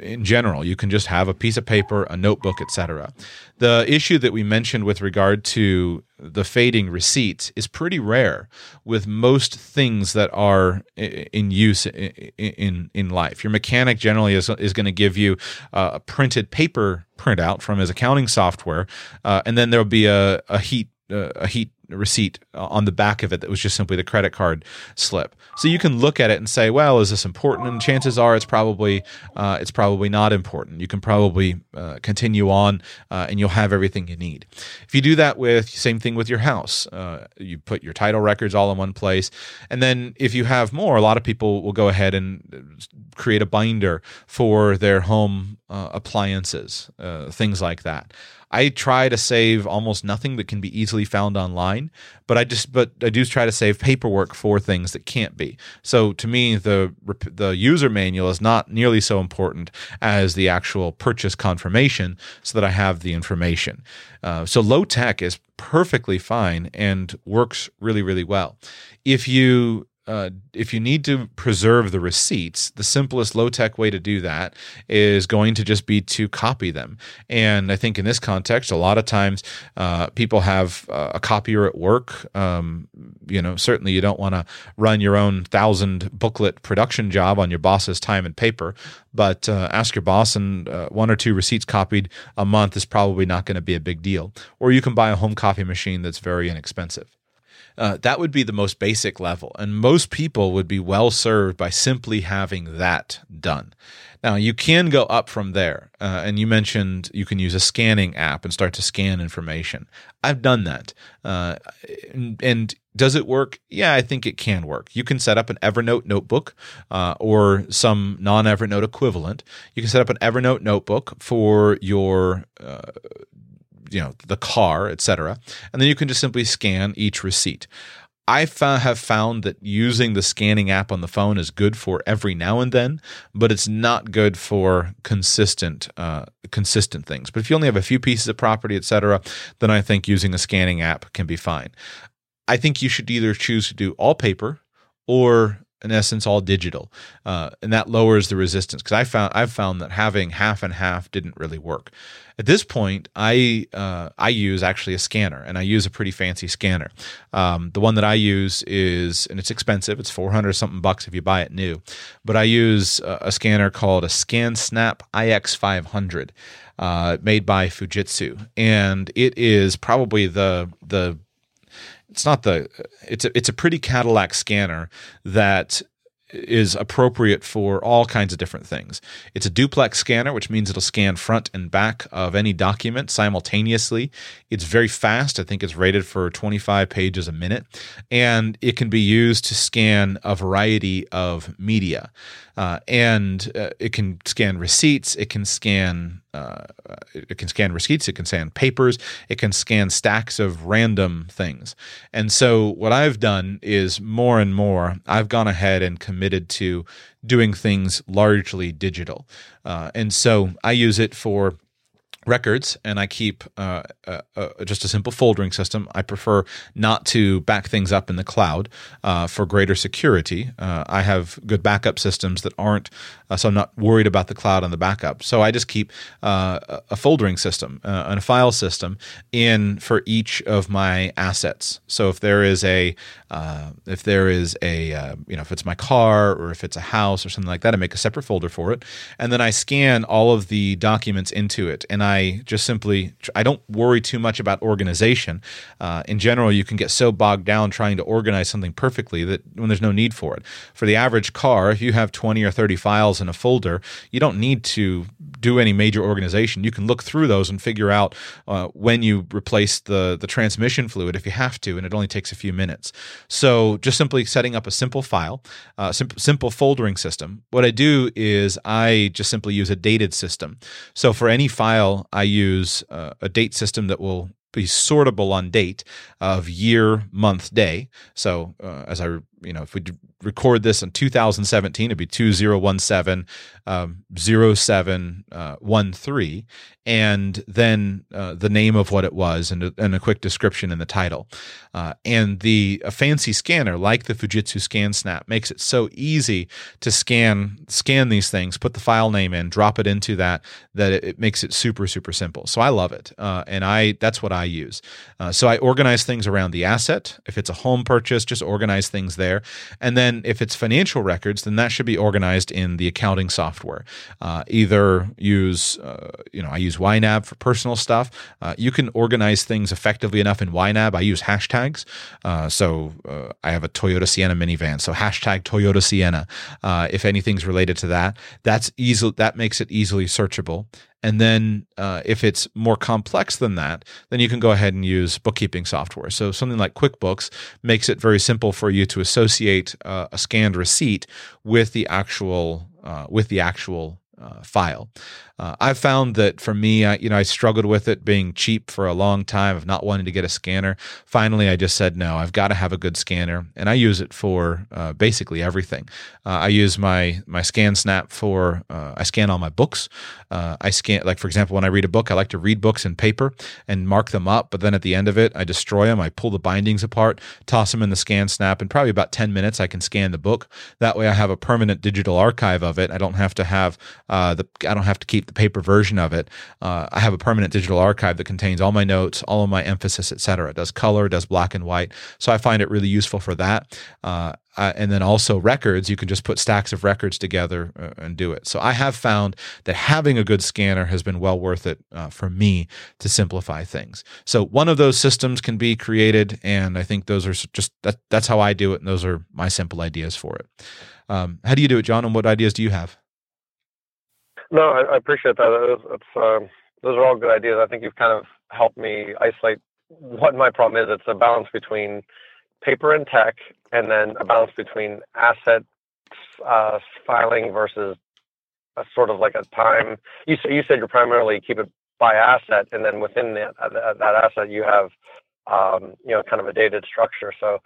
[SPEAKER 1] in general, you can just have a piece of paper, a notebook, etc. The issue that we mentioned with regard to the fading receipts is pretty rare with most things that are in use in in life. Your mechanic generally is is going to give you a printed paper printout from his accounting software, uh, and then there'll be a, a heat uh, a heat receipt on the back of it that was just simply the credit card slip. So you can look at it and say, well, is this important? And chances are it's probably uh, it's probably not important. You can probably uh, continue on uh, and you'll have everything you need. If you do that with same thing with your house, uh, you put your title records all in one place, and then if you have more, a lot of people will go ahead and create a binder for their home uh, appliances, uh, things like that. I try to save almost nothing that can be easily found online, but I just but I do try to save paperwork for things that can't be. So to me, the the user manual is not nearly so important as the actual purchase confirmation, so that I have the information. Uh, so low tech is perfectly fine and works really really well. If you uh, if you need to preserve the receipts, the simplest low tech way to do that is going to just be to copy them. And I think in this context, a lot of times uh, people have uh, a copier at work. Um, you know, certainly you don't want to run your own thousand booklet production job on your boss's time and paper, but uh, ask your boss, and uh, one or two receipts copied a month is probably not going to be a big deal. Or you can buy a home copy machine that's very inexpensive. Uh, that would be the most basic level. And most people would be well served by simply having that done. Now, you can go up from there. Uh, and you mentioned you can use a scanning app and start to scan information. I've done that. Uh, and, and, does it work? Yeah, I think it can work. You can set up an Evernote notebook uh, or some non Evernote equivalent. You can set up an Evernote notebook for your uh, you know the car, etc. And then you can just simply scan each receipt. I have found that using the scanning app on the phone is good for every now and then, but it's not good for consistent uh, consistent things. But if you only have a few pieces of property, etc., then I think using a scanning app can be fine. I think you should either choose to do all paper or in essence all digital uh, and that lowers the resistance because i found i've found that having half and half didn't really work. At this point i uh, i use actually a scanner and i use a pretty fancy scanner. Um, the one that i use is and it's expensive it's 400 something bucks if you buy it new but i use a, a scanner called a scansnap ix500 uh, made by fujitsu and it is probably the the it's not the it's a it's a pretty Cadillac scanner that is appropriate for all kinds of different things. It's a duplex scanner, which means it'll scan front and back of any document simultaneously. It's very fast. I think it's rated for 25 pages a minute, and it can be used to scan a variety of media. Uh, and uh, it can scan receipts. It can scan. Uh, it can scan receipts. It can scan papers. It can scan stacks of random things. And so, what I've done is more and more. I've gone ahead and committed to doing things largely digital. Uh, and so, I use it for records and I keep uh, uh, uh, just a simple foldering system. I prefer not to back things up in the cloud uh, for greater security. I have good backup systems that aren't, so I'm not worried about the cloud on the backup. So I just keep a foldering system and a file system in for each of my assets. So if there is a, if there is a, you know, if it's my car or if it's a house or something like that, I make a separate folder for it, and then I scan all of the documents into it, and I I just simply I don't worry too much about organization. Uh, in general, you can get so bogged down trying to organize something perfectly that when there's no need for it. For the average car, if you have 20 or 30 files in a folder, you don't need to do any major organization. You can look through those and figure out uh, when you replace the the transmission fluid if you have to, and it only takes a few minutes. So just simply setting up a simple file, uh, simple, simple foldering system. What I do is I just simply use a dated system. So for any file I use uh, a date system that will be sortable on date of year, month, day. So uh, as I, you know, if we record this in 2017, it'd be 2017 um, 0713, uh, and then uh, the name of what it was and a, and a quick description in the title. Uh, and the a fancy scanner like the Fujitsu ScanSnap makes it so easy to scan scan these things, put the file name in, drop it into that that it, it makes it super super simple. So I love it, uh, and I that's what I use. Uh, so I organize things around the asset. If it's a home purchase, just organize things there, and then if it's financial records, then that should be organized in the accounting software. Uh, either use uh, you know I use YNAB for personal stuff. Uh, you can organize things effectively enough in YNAB. I use hashtags. Uh, so uh, I have a Toyota Sienna minivan. So hashtag Toyota Sienna. Uh, if anything's related to that, that's easy. That makes it easily searchable. And then uh, if it's more complex than that, then you can go ahead and use bookkeeping software. So something like QuickBooks makes it very simple for you to associate uh, a scanned receipt with the actual uh, with the actual uh, file. Uh, I've found that for me, I, you know, I struggled with it being cheap for a long time of not wanting to get a scanner. Finally, I just said no. I've got to have a good scanner, and I use it for uh, basically everything. Uh, I use my my ScanSnap for uh, I scan all my books. Uh, I scan like for example, when I read a book, I like to read books in paper and mark them up. But then at the end of it, I destroy them. I pull the bindings apart, toss them in the ScanSnap, and probably about ten minutes I can scan the book. That way, I have a permanent digital archive of it. I don't have to have the I don't have to keep the paper version of it. Uh, I have a permanent digital archive that contains all my notes, all of my emphasis, etc. It does color, does black and white. So I find it really useful for that. Uh, and then also records, you can just put stacks of records together uh, and do it. So I have found that having a good scanner has been well worth it uh, for me to simplify things. So one of those systems can be created, and I think those are just that, that's how I do it, and those are my simple ideas for it. Um, how do you do it, John? And what ideas do you have?
[SPEAKER 4] No, I, appreciate that. Um, those are all good ideas. I think you've kind of helped me isolate what my problem is. It's a balance between paper and tech, and then a balance between asset uh, filing versus a sort of like a time. You, you said you primarily keep it by asset, and then within that, that, that asset you have um, you know kind of a dated structure. So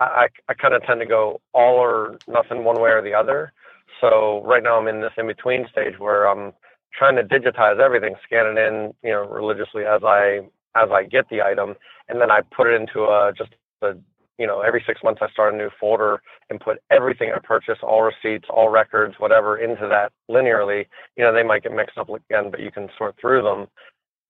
[SPEAKER 4] I, I kind of tend to go all or nothing one way or the other. So right now I'm in this in between stage where I'm trying to digitize everything, scan it in, you know, religiously as I as I get the item, and then I put it into a just a you know every six months I start a new folder and put everything I purchase, all receipts, all records, whatever, into that linearly. You know they might get mixed up again, but you can sort through them.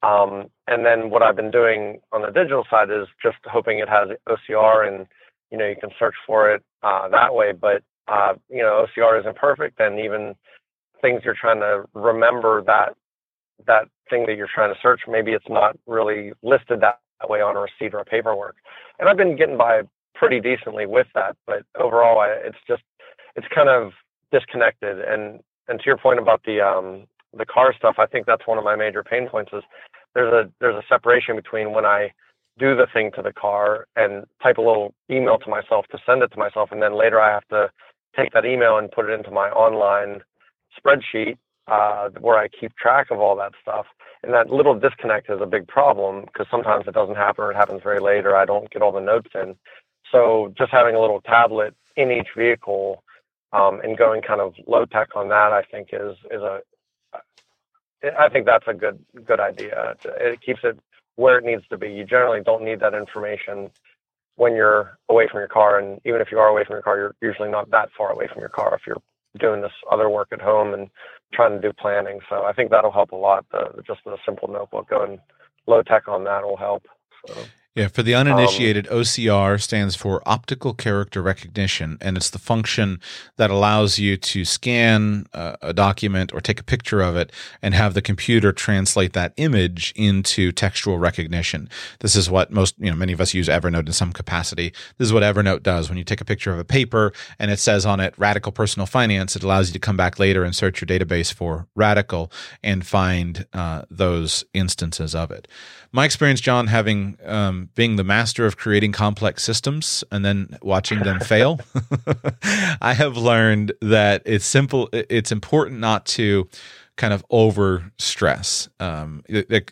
[SPEAKER 4] Um, and then what I've been doing on the digital side is just hoping it has OCR and you know you can search for it uh, that way. But uh, you know, OCR isn't perfect, and even things you're trying to remember that that thing that you're trying to search, maybe it's not really listed that way on a receipt or a paperwork. And I've been getting by pretty decently with that, but overall, I, it's just it's kind of disconnected. And and to your point about the um, the car stuff, I think that's one of my major pain points. Is there's a there's a separation between when I do the thing to the car and type a little email to myself to send it to myself, and then later I have to take that email and put it into my online spreadsheet uh, where I keep track of all that stuff. And that little disconnect is a big problem because sometimes it doesn't happen or it happens very late or I don't get all the notes in. So just having a little tablet in each vehicle um, and going kind of low tech on that, I think is is a I think that's a good good idea. It keeps it where it needs to be. You generally don't need that information when you're away from your car. And even if you are away from your car, you're usually not that far away from your car if you're doing this other work at home and trying to do planning. So I think that'll help a lot. The, just a simple notebook going low tech on that will help. So.
[SPEAKER 1] Yeah, for the uninitiated, um, OCR stands for optical character recognition, and it's the function that allows you to scan uh, a document or take a picture of it and have the computer translate that image into textual recognition. This is what most, you know, many of us use Evernote in some capacity. This is what Evernote does. When you take a picture of a paper and it says on it radical personal finance, it allows you to come back later and search your database for radical and find uh, those instances of it. My experience, John, having um, being the master of creating complex systems and then watching them fail, I have learned that it's simple. It's important not to kind of over stress. Um,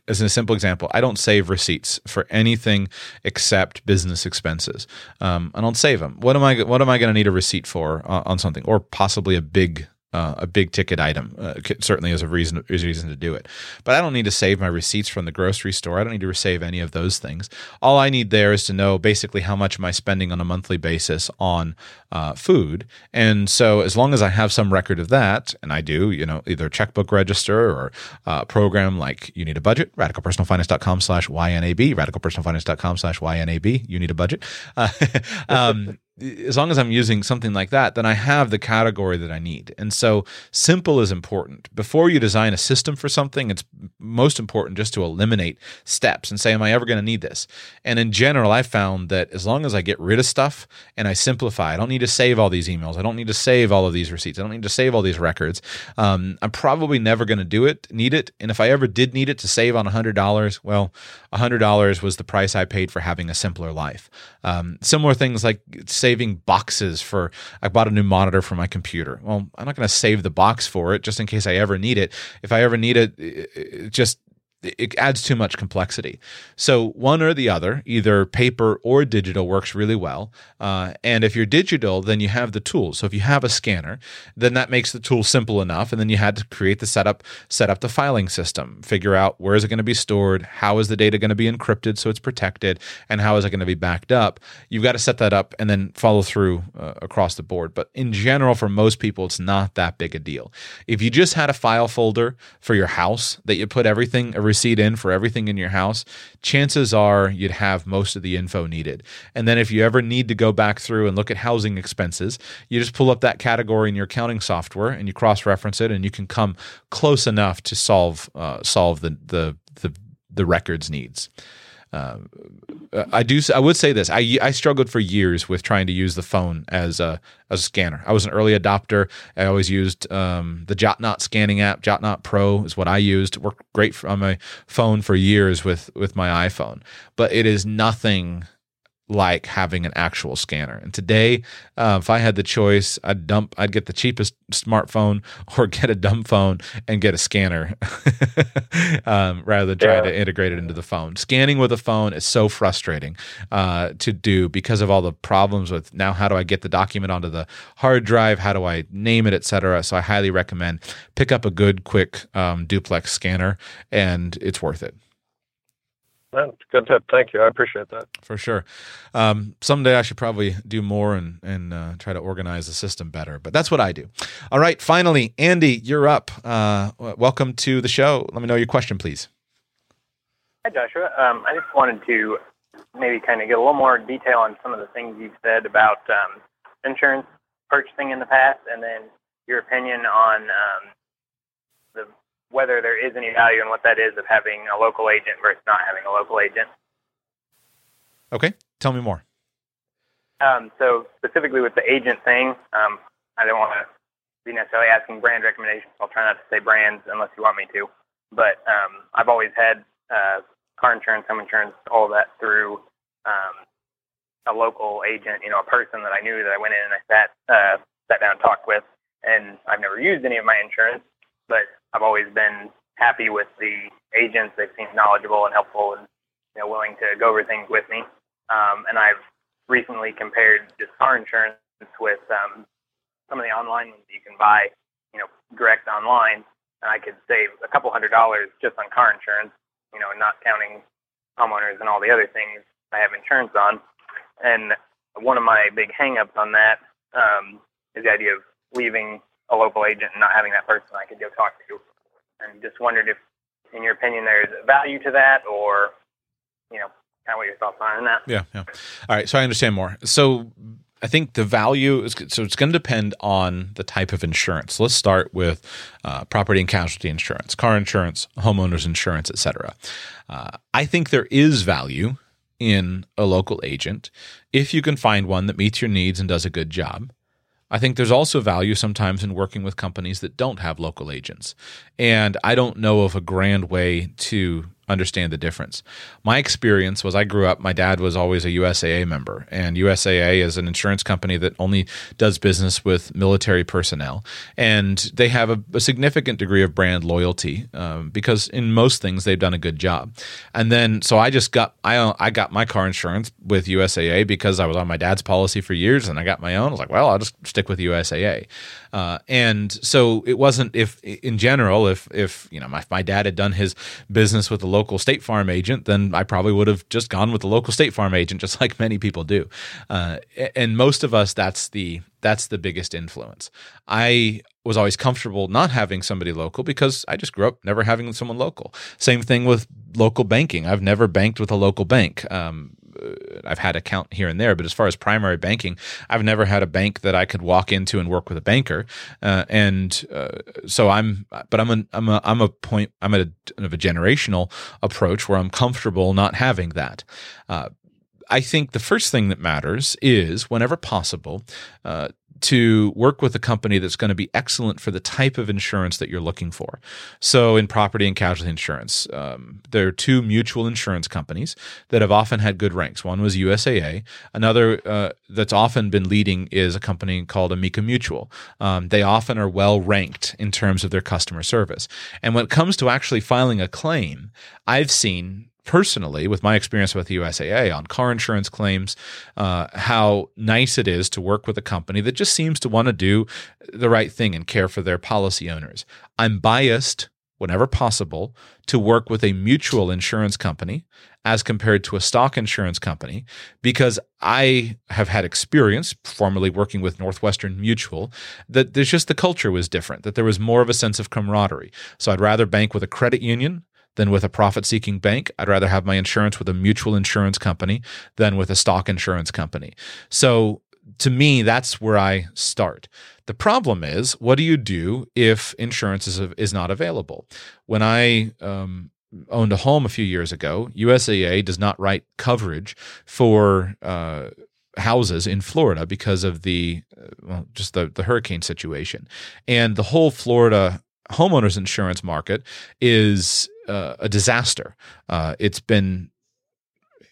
[SPEAKER 1] as a simple example, I don't save receipts for anything except business expenses. Um, I don't save them. What am I? What am I going to need a receipt for uh, on something, or possibly a big uh, a big ticket item. Uh, certainly is a reason is a reason to do it. But I don't need to save my receipts from the grocery store. I don't need to save any of those things. All I need there is to know basically how much am I spending on a monthly basis on uh, food. And so as long as I have some record of that, and I do, you know, either checkbook register or a program like You Need a Budget, radicalpersonalfinance.com slash YNAB, radicalpersonalfinance.com slash YNAB, You Need a Budget. Uh, um, as long as I'm using something like that, then I have the category that I need. And so simple is important. Before you design a system for something, it's most important just to eliminate steps and say, Am I ever going to need this? And in general, I found that as long as I get rid of stuff and I simplify, I don't need to save all these emails. I don't need to save all of these receipts. I don't need to save all these records. Um, I'm probably never going to do it, need it. And if I ever did need it to save on $100, well, $100 was the price I paid for having a simpler life. Um, similar things like saving boxes for, I bought a new monitor for my computer. Well, I'm not going to save the box for it just in case I ever need it. If I ever need it, it just it adds too much complexity. So one or the other, either paper or digital, works really well. Uh, and if you're digital, then you have the tools. So if you have a scanner, then that makes the tool simple enough. And then you had to create the setup, set up the filing system, figure out where is it going to be stored, how is the data going to be encrypted so it's protected, and how is it going to be backed up. You've got to set that up and then follow through uh, across the board. But in general, for most people, it's not that big a deal. If you just had a file folder for your house that you put everything, receipt in for everything in your house, chances are you'd have most of the info needed. And then if you ever need to go back through and look at housing expenses, you just pull up that category in your accounting software and you cross reference it, and you can come close enough to solve uh, solve the the the, the records needs. Uh, I do. I would say this. I I struggled for years with trying to use the phone as a as a scanner. I was an early adopter. I always used um, the JotNot scanning app. JotNot Pro is what I used. Worked great on my phone for years with with my iPhone. But it is nothing like having an actual scanner. And today, uh, if I had the choice, I'd dump, I'd get the cheapest smartphone or get a dumb phone and get a scanner um, rather than trying yeah. to integrate it into the phone. Scanning with a phone is so frustrating uh, to do because of all the problems with now how do I get the document onto the hard drive? How do I name it, etc. So I highly recommend pick up a good, quick um, duplex scanner, and it's worth it.
[SPEAKER 4] That's good tip. Thank you. I appreciate that.
[SPEAKER 1] For sure. Um, someday I should probably do more and and uh, try to organize the system better. But that's what I do. All right. Finally, Andy, you're up. Uh, welcome to the show. Let me know your question, please.
[SPEAKER 6] Hi, Joshua. Um, I just wanted to maybe kind of get a little more detail on some of the things you've said about um, insurance purchasing in the past, and then your opinion on um, the whether there is any value in what that is of having a local agent versus not having a local agent.
[SPEAKER 1] Okay, tell me more.
[SPEAKER 6] Um, so specifically with the agent thing, um, I don't want to be necessarily asking brand recommendations. I'll try not to say brands unless you want me to. But um, I've always had uh, car insurance, home insurance, all that through um, a local agent. You know, a person that I knew that I went in and I sat uh, sat down and talked with. And I've never used any of my insurance, but I've always been happy with the agents. They've seemed knowledgeable and helpful and you know willing to go over things with me. Um, and I've recently compared just car insurance with um, some of the online ones you can buy, you know, direct online, and I could save a couple hundred dollars just on car insurance, you know, not counting homeowners and all the other things I have insurance on. And one of my big hangups on that um, is the idea of leaving a local agent and not having that person I could go talk to. And just wondered if, in your opinion, there's value to that, or you know, kind of what your thoughts are on that.
[SPEAKER 1] Yeah, yeah. All right, so I understand more. So I think the value is so it's going to depend on the type of insurance. Let's start with uh, property and casualty insurance, car insurance, homeowners insurance, etc. Uh, I think there is value in a local agent if you can find one that meets your needs and does a good job. I think there's also value sometimes in working with companies that don't have local agents. And I don't know of a grand way to understand the difference. My experience was I grew up, my dad was always a USAA member, and USAA is an insurance company that only does business with military personnel. And they have a, a significant degree of brand loyalty um, because in most things they've done a good job. And then, so I just got, I, I got my car insurance with USAA because I was on my dad's policy for years and I got my own. I was like, well, I'll just stick with USAA. Uh, and so it wasn't if in general, if, if, you know, my, my dad had done his business with a local State Farm agent, then I probably would have just gone with the local State Farm agent, just like many people do. Uh, and most of us, that's the that's the biggest influence. I was always comfortable not having somebody local because I just grew up never having someone local. Same thing with local banking. I've never banked with a local bank. Um, I've had account here and there, but as far as primary banking, I've never had a bank that I could walk into and work with a banker. Uh, and uh, so I'm, but I'm a, I'm a, I'm a point, I'm at a, of a generational approach where I'm comfortable not having that. Uh, I think the first thing that matters is, whenever possible, uh, to work with a company that's going to be excellent for the type of insurance that you're looking for. So, in property and casualty insurance, um, there are two mutual insurance companies that have often had good ranks. One was USAA. Another uh, that's often been leading is a company called Amica Mutual. Um, they often are well ranked in terms of their customer service. And when it comes to actually filing a claim, I've seen personally, with my experience with the USAA on car insurance claims, uh, how nice it is to work with a company that just seems to want to do the right thing and care for their policy owners. I'm biased whenever possible to work with a mutual insurance company as compared to a stock insurance company because I have had experience formerly working with Northwestern Mutual that there's just the culture was different that there was more of a sense of camaraderie so I'd rather bank with a credit union than with a profit seeking bank. I'd rather have my insurance with a mutual insurance company than with a stock insurance company. So to me, that's where I start. The problem is, what do you do if insurance is, is not available? When I um, owned a home a few years ago, USAA does not write coverage for uh, houses in Florida because of the uh, well, just the the hurricane situation, and the whole Florida homeowners insurance market is uh, a disaster. Uh, it's been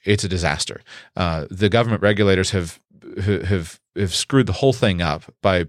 [SPEAKER 1] it's a disaster. Uh, the government regulators have have have screwed the whole thing up by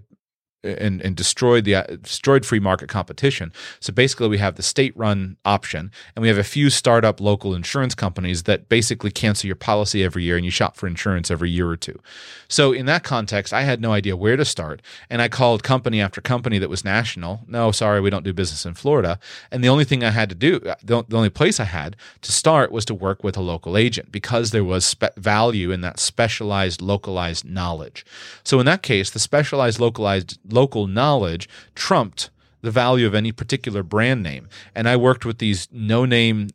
[SPEAKER 1] and, and destroyed the uh, destroyed free market competition. So basically, we have the state-run option, and we have a few startup local insurance companies that basically cancel your policy every year, and you shop for insurance every year or two. So in that context, I had no idea where to start, and I called company after company that was national. No, sorry, we don't do business in Florida. And the only thing I had to do, uh, the, the only place I had to start was to work with a local agent because there was spe- value in that specialized, localized knowledge. So in that case, the specialized, localized local knowledge trumped the value of any particular brand name. And I worked with these no name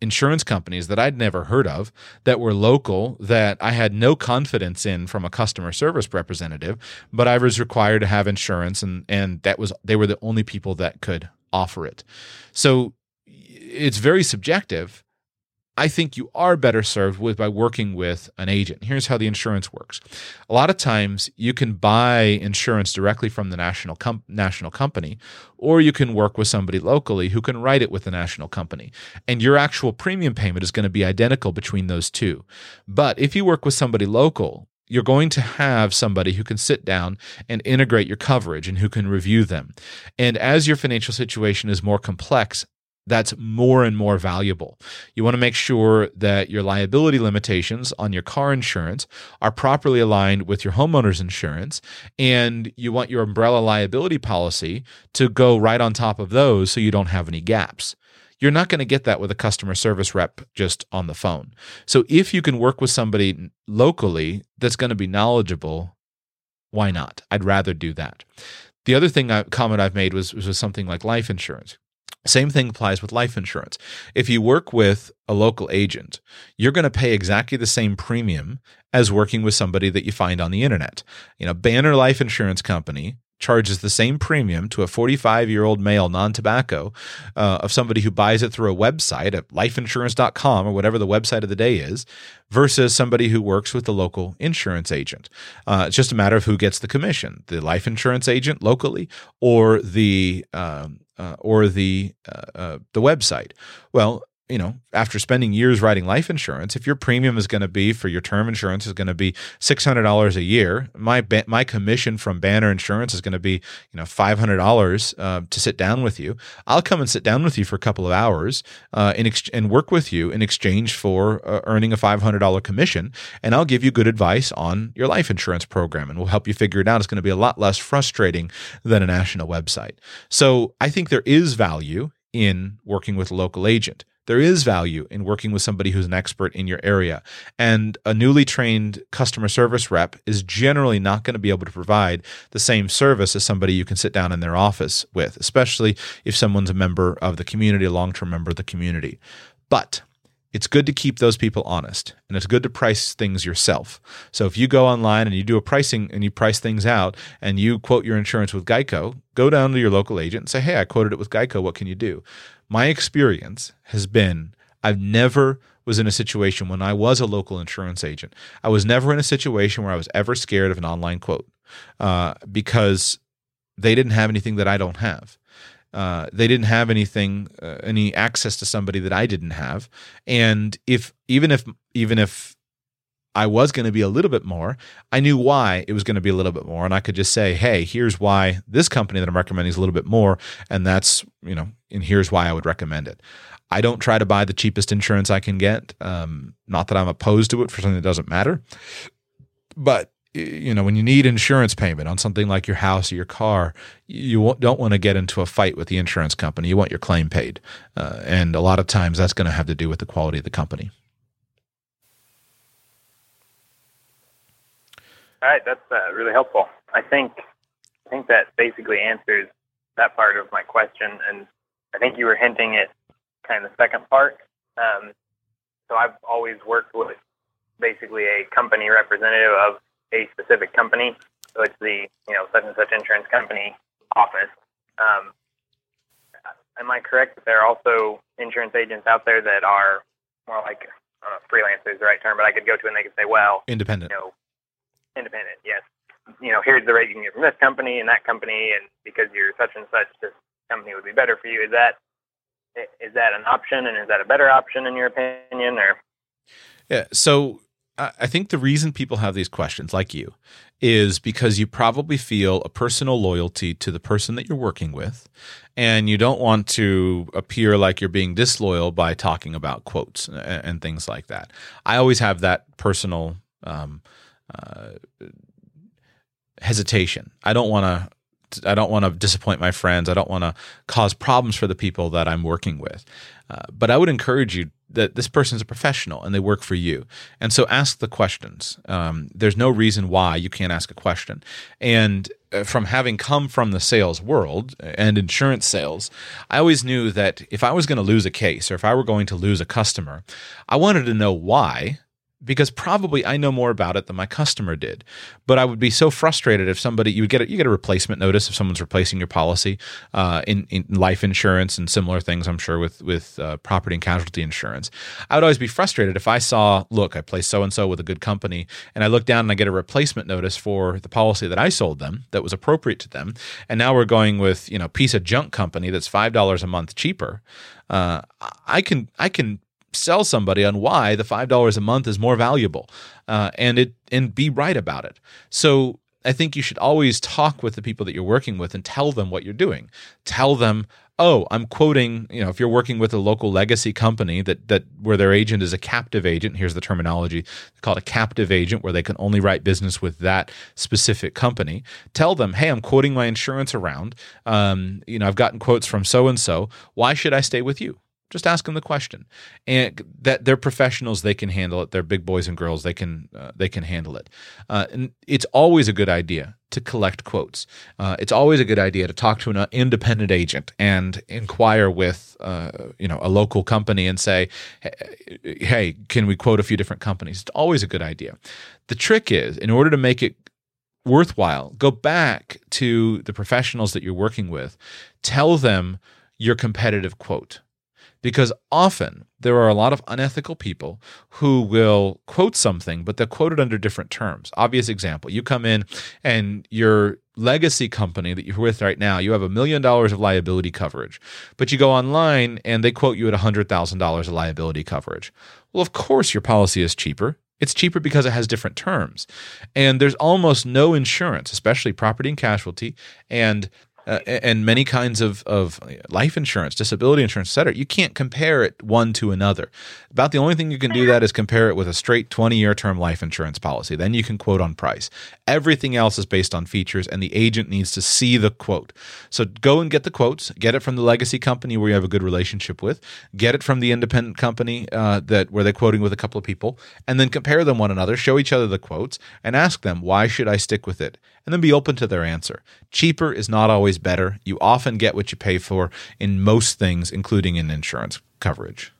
[SPEAKER 1] insurance companies that I'd never heard of that were local that I had no confidence in from a customer service representative, but I was required to have insurance and and that was they were the only people that could offer it. So it's very subjective I think you are better served with by working with an agent. Here's how the insurance works. A lot of times you can buy insurance directly from the national com- national company or you can work with somebody locally who can write it with the national company. And your actual premium payment is going to be identical between those two. But if you work with somebody local, you're going to have somebody who can sit down and integrate your coverage and who can review them. And as your financial situation is more complex, that's more and more valuable. You want to make sure that your liability limitations on your car insurance are properly aligned with your homeowner's insurance, and you want your umbrella liability policy to go right on top of those so you don't have any gaps. You're not going to get that with a customer service rep just on the phone. So if you can work with somebody locally that's going to be knowledgeable, why not? I'd rather do that. The other thing I, comment I've made was, was something like life insurance. Same thing applies with life insurance. If you work with a local agent, you're going to pay exactly the same premium as working with somebody that you find on the internet. You know, Banner Life Insurance Company charges the same premium to a 45 year old male non tobacco uh, of somebody who buys it through a website at lifeinsurance.com or whatever the website of the day is versus somebody who works with the local insurance agent. Uh, it's just a matter of who gets the commission the life insurance agent locally or the um, uh, or the uh, uh, the website. Well, you know, after spending years writing life insurance, if your premium is going to be for your term insurance is going to be six hundred dollars a year, my my commission from Banner Insurance is going to be you know five hundred dollars uh, to sit down with you. I'll come and sit down with you for a couple of hours uh, in ex- and work with you in exchange for uh, earning a five hundred dollar commission, and I'll give you good advice on your life insurance program, and we'll help you figure it out. It's going to be a lot less frustrating than a national website. So I think there is value in working with a local agent there is value in working with somebody who's an expert in your area. And a newly trained customer service rep is generally not going to be able to provide the same service as somebody you can sit down in their office with, especially if someone's a member of the community, a long term member of the community. But it's good to keep those people honest and it's good to price things yourself. So if you go online and you do a pricing and you price things out and you quote your insurance with Geico, go down to your local agent and say, Hey, I quoted it with Geico. What can you do? My experience has been I've never was in a situation when I was a local insurance agent. I was never in a situation where I was ever scared of an online quote uh, because they didn't have anything that I don't have. Uh, they didn't have anything, uh, any access to somebody that I didn't have, and if even if even if I was going to be a little bit more. I knew why it was going to be a little bit more. And I could just say, hey, here's why this company that I'm recommending is a little bit more. And that's, you know, and here's why I would recommend it. I don't try to buy the cheapest insurance I can get. Um, not that I'm opposed to it for something that doesn't matter. But you know, when you need insurance payment on something like your house or your car, you don't want to get into a fight with the insurance company. You want your claim paid. Uh, and a lot of times that's going to have to do with the quality of the company.
[SPEAKER 6] All right, that's uh, really helpful. I think I think that basically answers that part of my question, and I think you were hinting at kind of the second part. Um, so I've always worked with basically a company representative of a specific company. So it's the you know such and such insurance company office. Um, am I correct that there are also insurance agents out there that are more like I don't know, freelancer is the right term, but I could go to and they could say, well,
[SPEAKER 1] independent.
[SPEAKER 6] You know, independent, yes. You know, here's the rate you can get from this company and that company, and because you're such and such, this company would be better for you. Is that is that an option, and is that a better option in your opinion, or?
[SPEAKER 1] Yeah. So I think the reason people have these questions, like you, is because you probably feel a personal loyalty to the person that you're working with, and you don't want to appear like you're being disloyal by talking about quotes and, things like that. I always have that personal um, uh, hesitation. I don't want to. I don't want to disappoint my friends. I don't want to cause problems for the people that I'm working with. Uh, but I would encourage you that this person is a professional and they work for you. And so ask the questions. Um, there's no reason why you can't ask a question. And uh, from having come from the sales world and insurance sales, I always knew that if I was going to lose a case or if I were going to lose a customer, I wanted to know why because probably I know more about it than my customer did. But I would be so frustrated if somebody you get a, you get a replacement notice if someone's replacing your policy uh, in, in life insurance and similar things. I'm sure with with uh, property and casualty insurance, I would always be frustrated if I saw look I placed so and so with a good company and I look down and I get a replacement notice for the policy that I sold them that was appropriate to them, and now we're going with you know piece of junk company that's five dollars a month cheaper. Uh, I can I can sell somebody on why the five dollars a month is more valuable, uh, and it and be right about it. So I think you should always talk with the people that you're working with and tell them what you're doing. Tell them, oh, I'm quoting, you know, if you're working with a local legacy company that that where their agent is a captive agent, here's the terminology called a captive agent where they can only write business with that specific company. Tell them, hey, I'm quoting my insurance around. Um, you know, I've gotten quotes from so and so. Why should I stay with you? Just ask them the question, and that they're professionals. They can handle it. They're big boys and girls. They can uh, they can handle it. Uh, and it's always a good idea to collect quotes. Uh, it's always a good idea to talk to an independent agent and inquire with uh, you know a local company and say, hey, can we quote a few different companies? It's always a good idea. The trick is, in order to make it worthwhile, go back to the professionals that you're working with. Tell them your competitive quote because often there are a lot of unethical people who will quote something, but they'll quote it under different terms. Obvious example you come in and your legacy company that you're with right now, you have a million dollars of liability coverage, but you go online and they quote you at $100,000 of liability coverage. Well, of course, your policy is cheaper. It's cheaper because it has different terms. And there's almost no insurance, especially property and casualty and uh, and many kinds of, of life insurance, disability insurance, et cetera. You can't compare it one to another. About the only thing you can do that is compare it with a straight 20 year term life insurance policy. Then you can quote on price. Everything else is based on features, and the agent needs to see the quote. So go and get the quotes. Get it from the legacy company where you have a good relationship with. Get it from the independent company uh, that where they're quoting with a couple of people, and then compare them one another. Show each other the quotes and ask them why should I stick with it, and then be open to their answer. Cheaper is not always better. You often get what you pay for in most things, including in insurance coverage.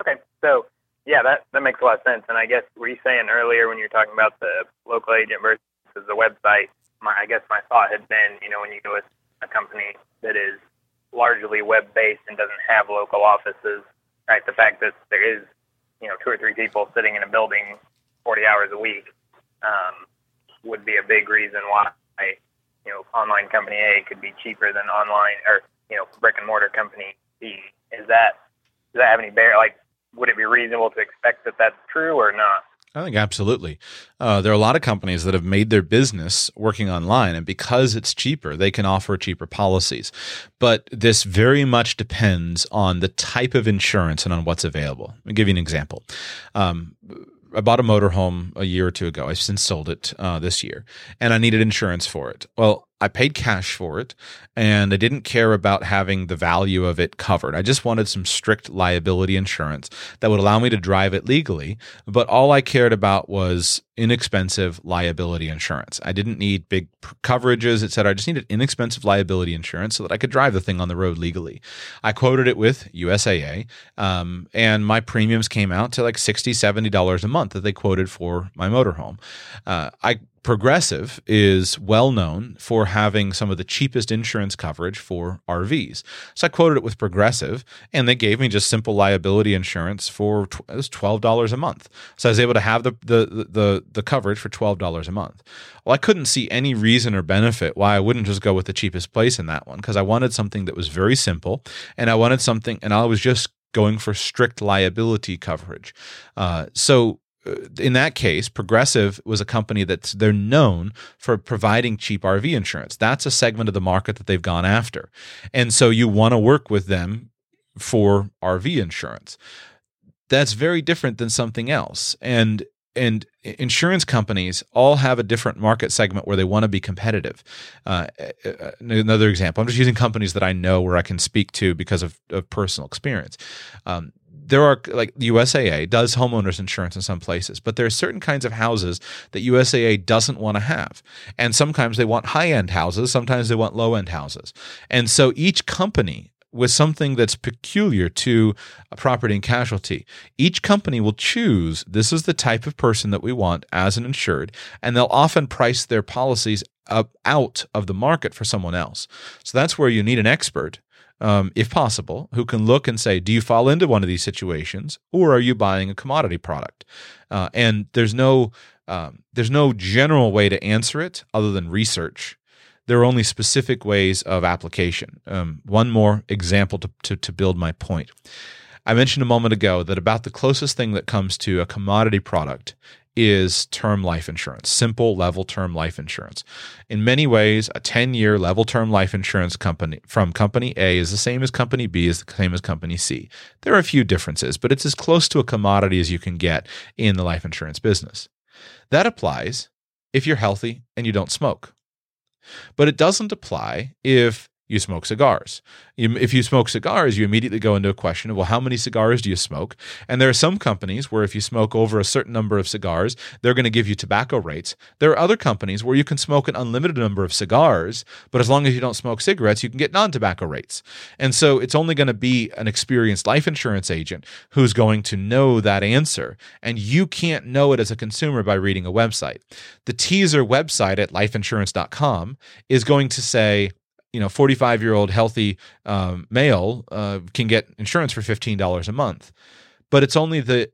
[SPEAKER 6] Okay, so yeah, that that makes a lot of sense. And I guess were you saying earlier when you were talking about the local agent versus the website? My I guess my thought had been, you know, when you go with a company that is largely web based and doesn't have local offices, right? The fact that there is, you know, two or three people sitting in a building 40 hours a week um, would be a big reason why you know online company A could be cheaper than online or you know brick and mortar company B. Is that does that have any bear? Like, would it be reasonable to expect that that's true or not?
[SPEAKER 1] I think absolutely. Uh, there are a lot of companies that have made their business working online, and because it's cheaper, they can offer cheaper policies. But this very much depends on the type of insurance and on what's available. Me give you an example. Um, I bought a motorhome a year or two ago. I've since sold it uh, this year, and I needed insurance for it. Well, I paid cash for it and I didn't care about having the value of it covered. I just wanted some strict liability insurance that would allow me to drive it legally. But all I cared about was inexpensive liability insurance. I didn't need big coverages, et cetera. I just needed inexpensive liability insurance so that I could drive the thing on the road legally. I quoted it with USAA, um, and my premiums came out to like $60, $70 a month that they quoted for my motorhome. Uh, I Progressive is well known for having some of the cheapest insurance coverage for RVs. So I quoted it with Progressive, and they gave me just simple liability insurance for it was twelve dollars a month. So I was able to have the, the the the coverage for twelve dollars a month. Well, I couldn't see any reason or benefit why I wouldn't just go with the cheapest place in that one because I wanted something that was very simple, and I wanted something, and I was just going for strict liability coverage. Uh, so in that case, Progressive was a company that they're known for providing cheap RV insurance. That's a segment of the market that they've gone after. And so you want to work with them for RV insurance. That's very different than something else. And and insurance companies all have a different market segment where they want to be competitive. Uh, uh, uh, another example, I'm just using companies that I know where I can speak to because of, of personal experience. Um, there are like USAA does homeowners insurance in some places, but there are certain kinds of houses that USAA doesn't want to have. And sometimes they want high end houses, sometimes they want low end houses. And so each company with something that's peculiar to property and casualty. Each company will choose this is the type of person that we want as an insured, and they'll often price their policies up out of the market for someone else. So that's where you need an expert um, if possible, who can look and say, do you fall into one of these situations, or are you buying a commodity product? Uh, and there's no um, there's no general way to answer it other than research. There are only specific ways of application. Um, one more example to, to, to build my point. I mentioned a moment ago that about the closest thing that comes to a commodity product is term life insurance, simple level term life insurance. In many ways, a 10 year level term life insurance company from company A is the same as company B, is the same as company C. There are a few differences, but it's as close to a commodity as you can get in the life insurance business. That applies if you're healthy and you don't smoke. But it doesn't apply if you smoke cigars. if you smoke cigars, you immediately go into a question of, well, how many cigars do you smoke? And there are some companies where if you smoke over a certain number of cigars, they're going to give you tobacco rates. There are other companies where you can smoke an unlimited number of cigars, but as long as you don't smoke cigarettes, you can get non tobacco rates. And so it's only going to be an experienced life insurance agent who's going to know that answer. And you can't know it as a consumer by reading a website. The teaser website at lifeinsurance.com is going to say, you know 45 year old healthy um, male uh, can get insurance for $15 a month. But it's only the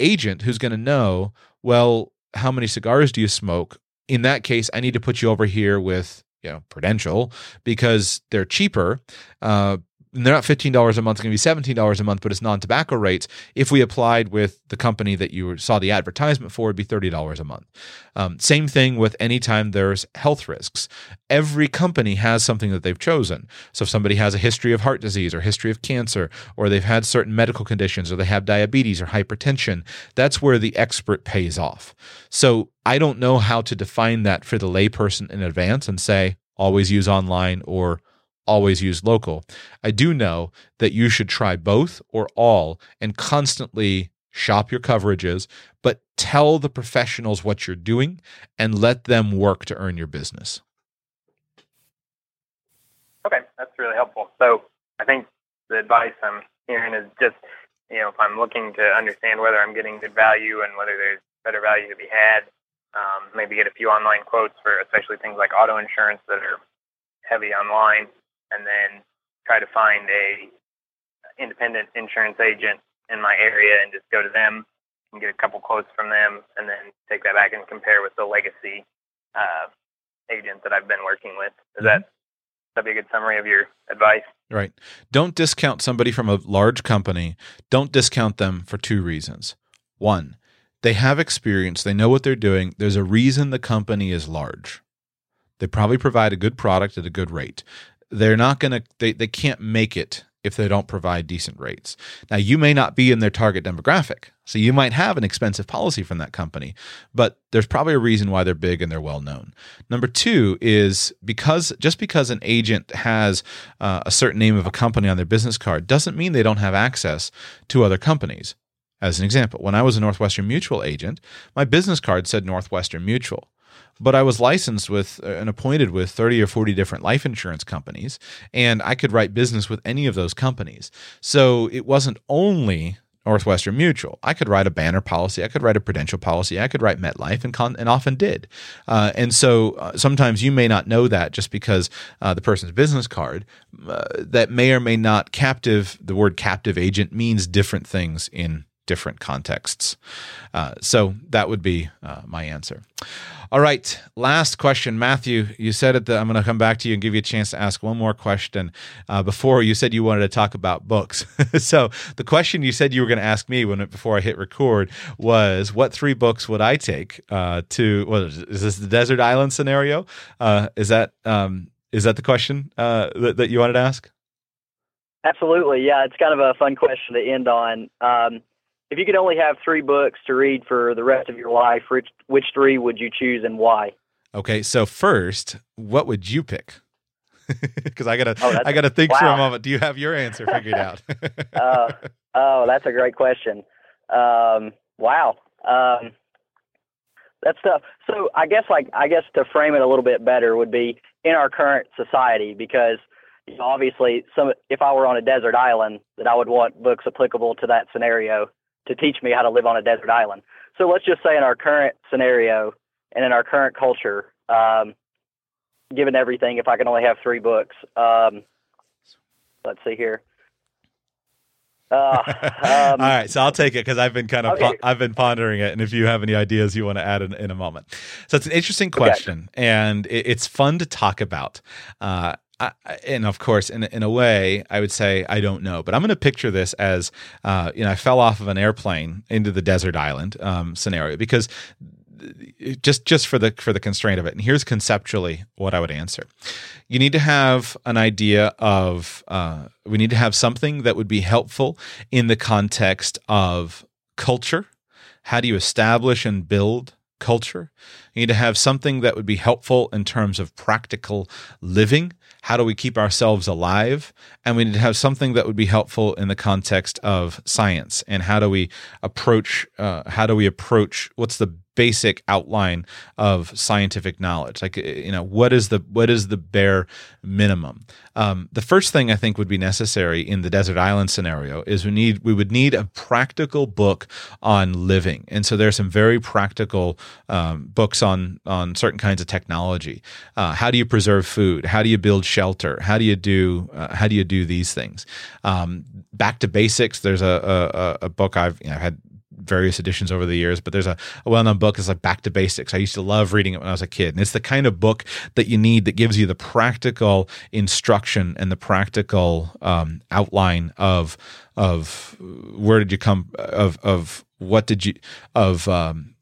[SPEAKER 1] agent who's going to know well how many cigars do you smoke? In that case i need to put you over here with you know prudential because they're cheaper uh, they're not $15 a month, it's going to be $17 a month, but it's non tobacco rates. If we applied with the company that you saw the advertisement for, it'd be $30 a month. Um, same thing with anytime there's health risks. Every company has something that they've chosen. So if somebody has a history of heart disease or history of cancer, or they've had certain medical conditions, or they have diabetes or hypertension, that's where the expert pays off. So I don't know how to define that for the layperson in advance and say, always use online or always use local. I do know that you should try both or all and constantly shop your coverages, but tell the professionals what you're doing and let them work to earn your business.
[SPEAKER 6] Okay, that's really helpful. So I think the advice I'm hearing is just, you know, if I'm looking to understand whether I'm getting good value and whether there's better value to be had, um, maybe get a few online quotes for especially things like auto insurance that are heavy online and then try to find a independent insurance agent in my area and just go to them and get a couple quotes from them and then take that back and compare with the legacy uh, agent that I've been working with. Is mm-hmm. that that be a good summary of your advice?
[SPEAKER 1] Right. Don't discount somebody from a large company. Don't discount them for two reasons. One, they have experience, they know what they're doing. There's a reason the company is large. They probably provide a good product at a good rate they're not going to they, they can't make it if they don't provide decent rates. Now, you may not be in their target demographic. So you might have an expensive policy from that company, but there's probably a reason why they're big and they're well known. Number two is because just because an agent has uh, a certain name of a company on their business card doesn't mean they don't have access to other companies. As an example, when I was a Northwestern Mutual agent, my business card said Northwestern Mutual but I was licensed with uh, and appointed with 30 or 40 different life insurance companies, and I could write business with any of those companies. So it wasn't only Northwestern Mutual. I could write a banner policy. I could write a prudential policy. I could write MetLife and, con- and often did. Uh, and so uh, sometimes you may not know that just because uh, the person's business card uh, that may or may not captive, the word captive agent means different things in different contexts. Uh, so that would be uh, my answer. All right, last question, Matthew. You said it. I'm going to come back to you and give you a chance to ask one more question. Uh, before you said you wanted to talk about books, so the question you said you were going to ask me when before I hit record was, what three books would I take uh, to? Is, is this the desert island scenario? Uh, is that um, is that the question uh, that, that you wanted to ask?
[SPEAKER 2] Absolutely, yeah. It's kind of a fun question to end on. Um, if you could only have three books to read for the rest of your life, which, which three would you choose and why?
[SPEAKER 1] Okay, so first, what would you pick? Because I gotta, oh, I gotta think wow. for a moment. Do you have your answer figured out?
[SPEAKER 2] uh, oh, that's a great question. Um, wow, um, that's tough. So I guess, like, I guess to frame it a little bit better would be in our current society, because you know, obviously, some if I were on a desert island, that I would want books applicable to that scenario to teach me how to live on a desert island. So let's just say in our current scenario and in our current culture, um, given everything, if I can only have three books, um, let's see here.
[SPEAKER 1] Uh, um, All right, so I'll take it because I've been kind of okay. I've been pondering it, and if you have any ideas you want to add in, in a moment, so it's an interesting question, okay. and it, it's fun to talk about. Uh, I, and of course, in in a way, I would say I don't know, but I'm going to picture this as uh, you know I fell off of an airplane into the desert island um, scenario because just just for the for the constraint of it. And here's conceptually what I would answer: you need to have an idea of uh, we need to have something that would be helpful in the context of culture. How do you establish and build culture. You need to have something that would be helpful in terms of practical living. How do we keep ourselves alive? And we need to have something that would be helpful in the context of science. And how do we approach? Uh, how do we approach? What's the basic outline of scientific knowledge. Like you know what is the what is the bare minimum? Um, the first thing i think would be necessary in the desert island scenario is we need we would need a practical book on living. And so there's some very practical um, books on on certain kinds of technology. Uh, how do you preserve food? How do you build shelter? How do you do uh, how do you do these things? Um, back to basics there's a, a, a book i've you know, had various editions over the years, but there's a, a well-known book It's like Back to Basics. I used to love reading it when I was a kid, and it's the kind of book that you need that gives you the practical instruction and the practical um, outline of of where did you come of of what did you of um,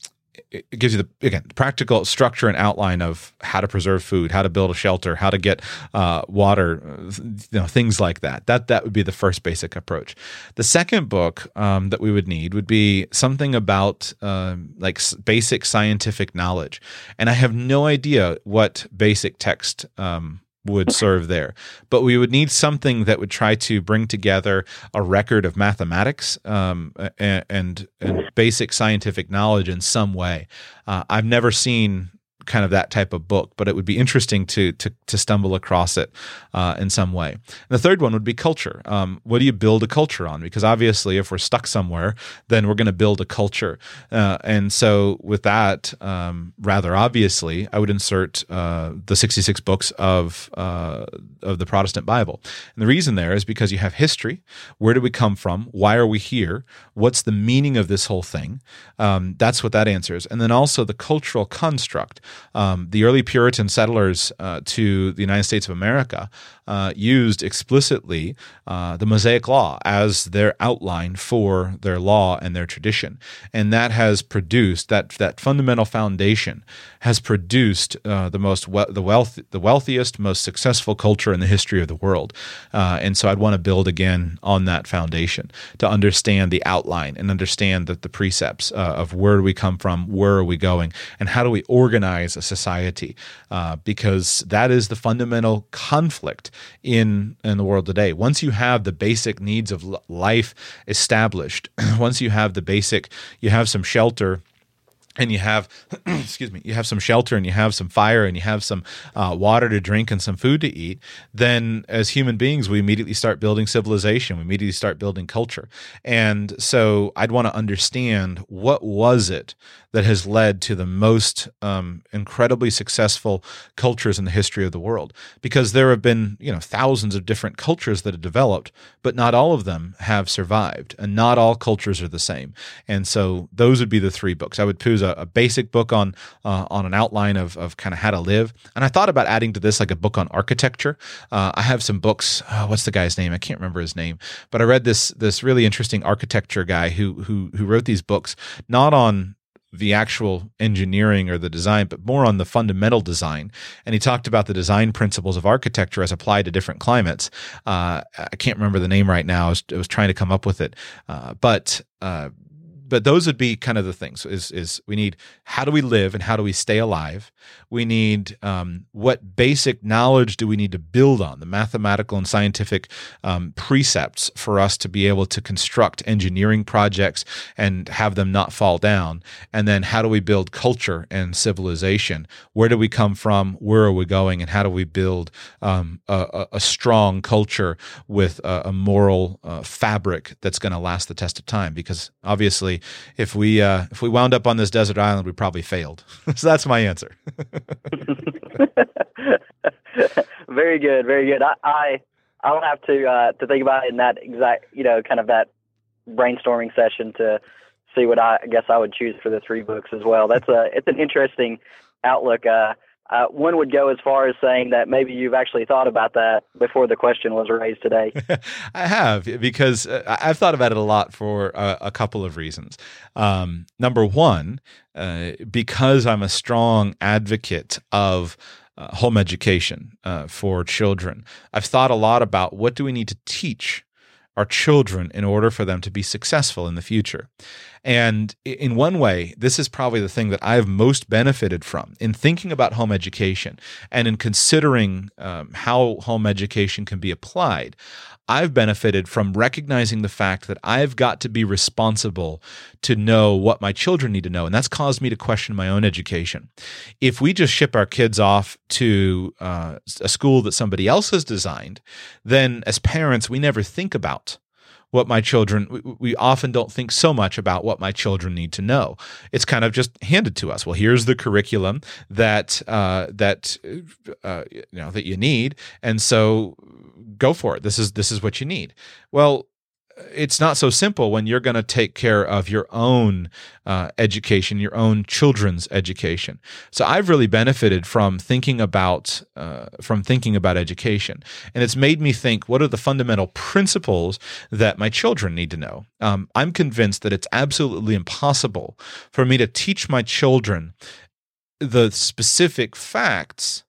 [SPEAKER 1] it gives you the again practical structure and outline of how to preserve food, how to build a shelter, how to get uh, water, you know, things like that. That that would be the first basic approach. The second book um, that we would need would be something about um, like basic scientific knowledge, and I have no idea what basic text um, would serve there. But we would need something that would try to bring together a record of mathematics um, and, and, and basic scientific knowledge in some way. Uh, I've never seen kind of that type of book, but it would be interesting to to, to stumble across it uh, in some way. And the third one would be culture. Um, what do you build a culture on? Because obviously, if we're stuck somewhere, then we're going to build a culture. Uh, and so, with that, um, rather obviously, I would insert uh, the sixty six books of uh, of the Protestant Bible. And the reason there is because you have history. Where do we come from? Why are we here? What's the meaning of this whole thing? Um, that's what that answers. And then also the cultural construct um, the early Puritan settlers uh, to the United States of America uh, used explicitly uh, the Mosaic Law as their outline for their law and their tradition, and that has produced that that fundamental foundation has produced uh, the most we- the wealth the wealthiest, most successful culture in the history of the world. Uh, and so, I'd want to build again on that foundation to understand the outline and understand that the precepts uh, of where do we come from, where are we going, and how do we organize a society, uh, because that is the fundamental conflict in in the world today. Once you have the basic needs of life established, once you have the basic, you have some shelter and you have excuse me you have some shelter and you have some fire and you have some uh, water to drink and some food to eat then as human beings we immediately start building civilization. We immediately start building culture. And so i'd want to understand what was it that has led to the most um, incredibly successful cultures in the history of the world? Because there have been you know thousands of different cultures that have developed but not all of them have survived and not all cultures are the same. And so those would be the three books. I would choose a, a basic book on uh, on an outline of, of kind of how to live and i thought about adding to this like a book on architecture uh, i have some books oh, what's the guy's name i can't remember his name but i read this this really interesting architecture guy who who who wrote these books not on the actual engineering or the design, but more on the fundamental design. And he talked about the design principles of architecture as applied to different climates. Uh, I can't remember the name right now. I was, I was trying to come up with it, uh, but uh, but those would be kind of the things is is we need how do we live and how do we stay alive? We need um, what basic knowledge do we need to build on? The mathematical and scientific um, precepts for us to be able to construct engineering projects and have them not fall down. And then how do we build culture and civilization? Where do we come from? Where are we going? And how do we build um, a, a, strong culture with a, a moral uh, fabric that's going to last the test of time? Because obviously if we uh, if we wound up on this desert island, we probably failed. so that's my answer.
[SPEAKER 2] very good, very good. I, I I'll have to uh, to think about it in that exact you know kind of that brainstorming session to see what I, I guess I would choose for the three books as well. That's a it's an interesting outlook. Uh, uh, one would go as far as saying that maybe you've actually thought about that before the question was raised today.
[SPEAKER 1] I have because uh, I've thought about it a lot for a, a couple of reasons. Um, number one, uh, because I'm a strong advocate of uh, home education uh, for children, I've thought a lot about what do we need to teach our children in order for them to be successful in the future. And in one way, this is probably the thing that I've most benefited from in thinking about home education and in considering um, how home education can be applied. I've benefited from recognizing the fact that I've got to be responsible to know what my children need to know. And that's caused me to question my own education. If we just ship our kids off to uh, a school that somebody else has designed, then as parents, we never think about what my children we, we, often don't think so much about what my children need to know. It's kind of just handed to us. Well here's the curriculum that uh, that uh, you know that you need and so go for it. This is this is what you need. Well it's not so simple when you're going to take care of your own uh, education, your own children's education. So I've really benefited from thinking about uh, from thinking about education, and it's made me think: what are the fundamental principles that my children need to know? Um, I'm convinced that it's absolutely impossible for me to teach my children the specific facts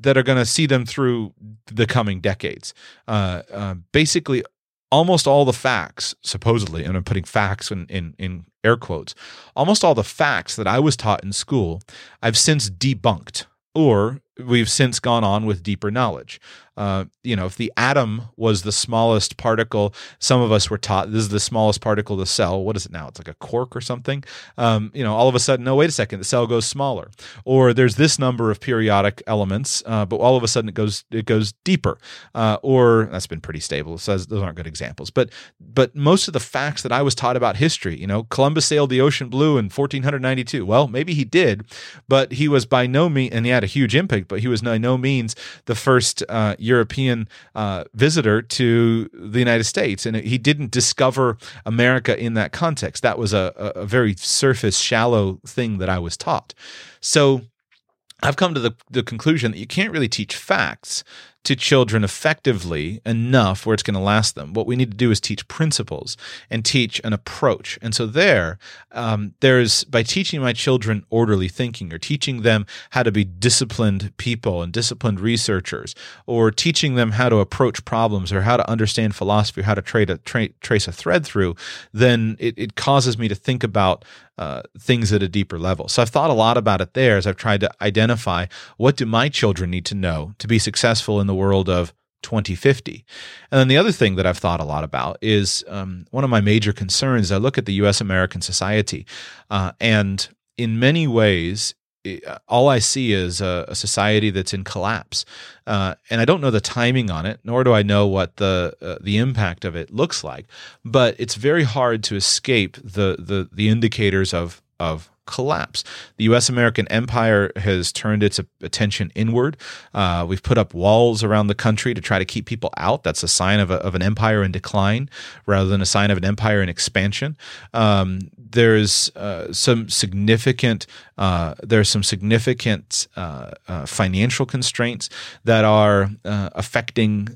[SPEAKER 1] that are going to see them through the coming decades. Uh, uh, basically, almost all the facts, supposedly, and I'm putting facts in, in, in air quotes, almost all the facts that I was taught in school, I've since debunked or we've since gone on with deeper knowledge. Uh, you know, if the atom was the smallest particle, some of us were taught this is the smallest particle the cell. What is it now? It's like a quark or something. Um, you know, all of a sudden, no, wait a second, the cell goes smaller. Or there's this number of periodic elements, uh, but all of a sudden it goes it goes deeper. Uh, or that's been pretty stable. So those aren't good examples. But but most of the facts that I was taught about history, you know, Columbus sailed the ocean blue in 1492. Well, maybe he did, but he was by no means, and he had a huge impact, but he was by no means the first uh, European uh, visitor to the United States, and he didn't discover America in that context. That was a, a very surface, shallow thing that I was taught. So I've come to the, the conclusion that you can't really teach facts to children effectively enough where it's going to last them. What we need to do is teach principles and teach an approach. And so there, um, there's by teaching my children orderly thinking or teaching them how to be disciplined people and disciplined researchers or teaching them how to approach problems or how to understand philosophy or how to tra- trace a thread through, then it, it causes me to think about uh, things at a deeper level. So I've thought a lot about it there as I've tried to identify what do my children need to know to be successful in the world of 2050. And then the other thing that I've thought a lot about is um, one of my major concerns. I look at the U.S. American society, uh, and in many ways, all I see is a, a society that's in collapse, uh, and I don't know the timing on it, nor do I know what the uh, the impact of it looks like. But it's very hard to escape the the the indicators of of collapse. The U.S. American empire has turned its attention inward. Uh, we've put up walls around the country to try to keep people out. That's a sign of, a, of an empire in decline rather than a sign of an empire in expansion. Um, there's uh, some significant uh, are some significant uh, uh, financial constraints that are uh, affecting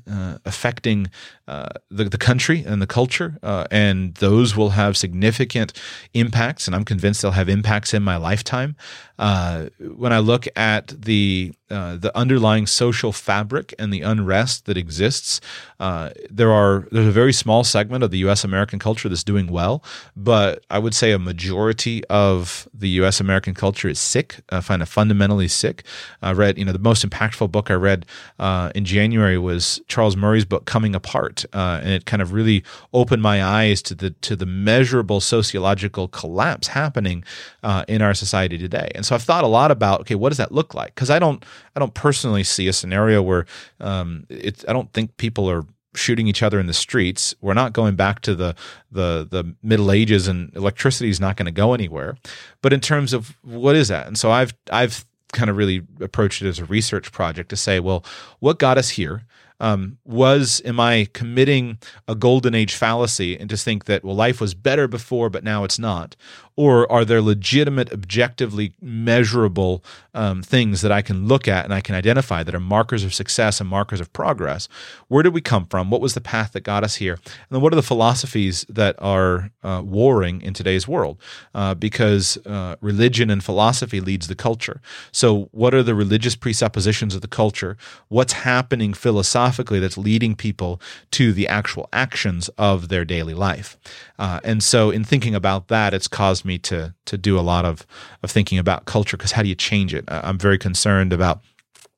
[SPEAKER 1] affecting the, the country and the culture, and those will have significant impacts. And I'm convinced they'll have impacts in my lifetime. when I look at the uh, the underlying social fabric and the unrest that exists. Uh, there are there's a very small segment of the U.S. American culture that's doing well, but I would say a majority of the U.S. American culture is sick. I find it fundamentally sick. I read you know the most impactful book I read uh, in January was Charles Murray's book Coming Apart, uh, and it kind of really opened my eyes to the to the measurable sociological collapse happening uh, in our society today. And so I've thought a lot about okay, what does that look like? Because I don't I don't personally see a scenario where um, it's. I don't think people are shooting each other in the streets. We're not going back to the the the Middle Ages, and electricity is not going to go anywhere. But in terms of what is that, and so I've I've kind of really approached it as a research project to say, well, what got us here? Um, was am I committing a golden age fallacy and to think that well life was better before but now it's not, or are there legitimate, objectively measurable um, things that I can look at and I can identify that are markers of success and markers of progress? Where did we come from? What was the path that got us here? And then what are the philosophies that are uh, warring in today's world? Uh, because uh, religion and philosophy leads the culture. So, what are the religious presuppositions of the culture? What's happening philosophically? that's leading people to the actual actions of their daily life. Uh, and so, in thinking about that, it's caused me to to do a lot of of thinking about culture because how do you change it? I'm very concerned about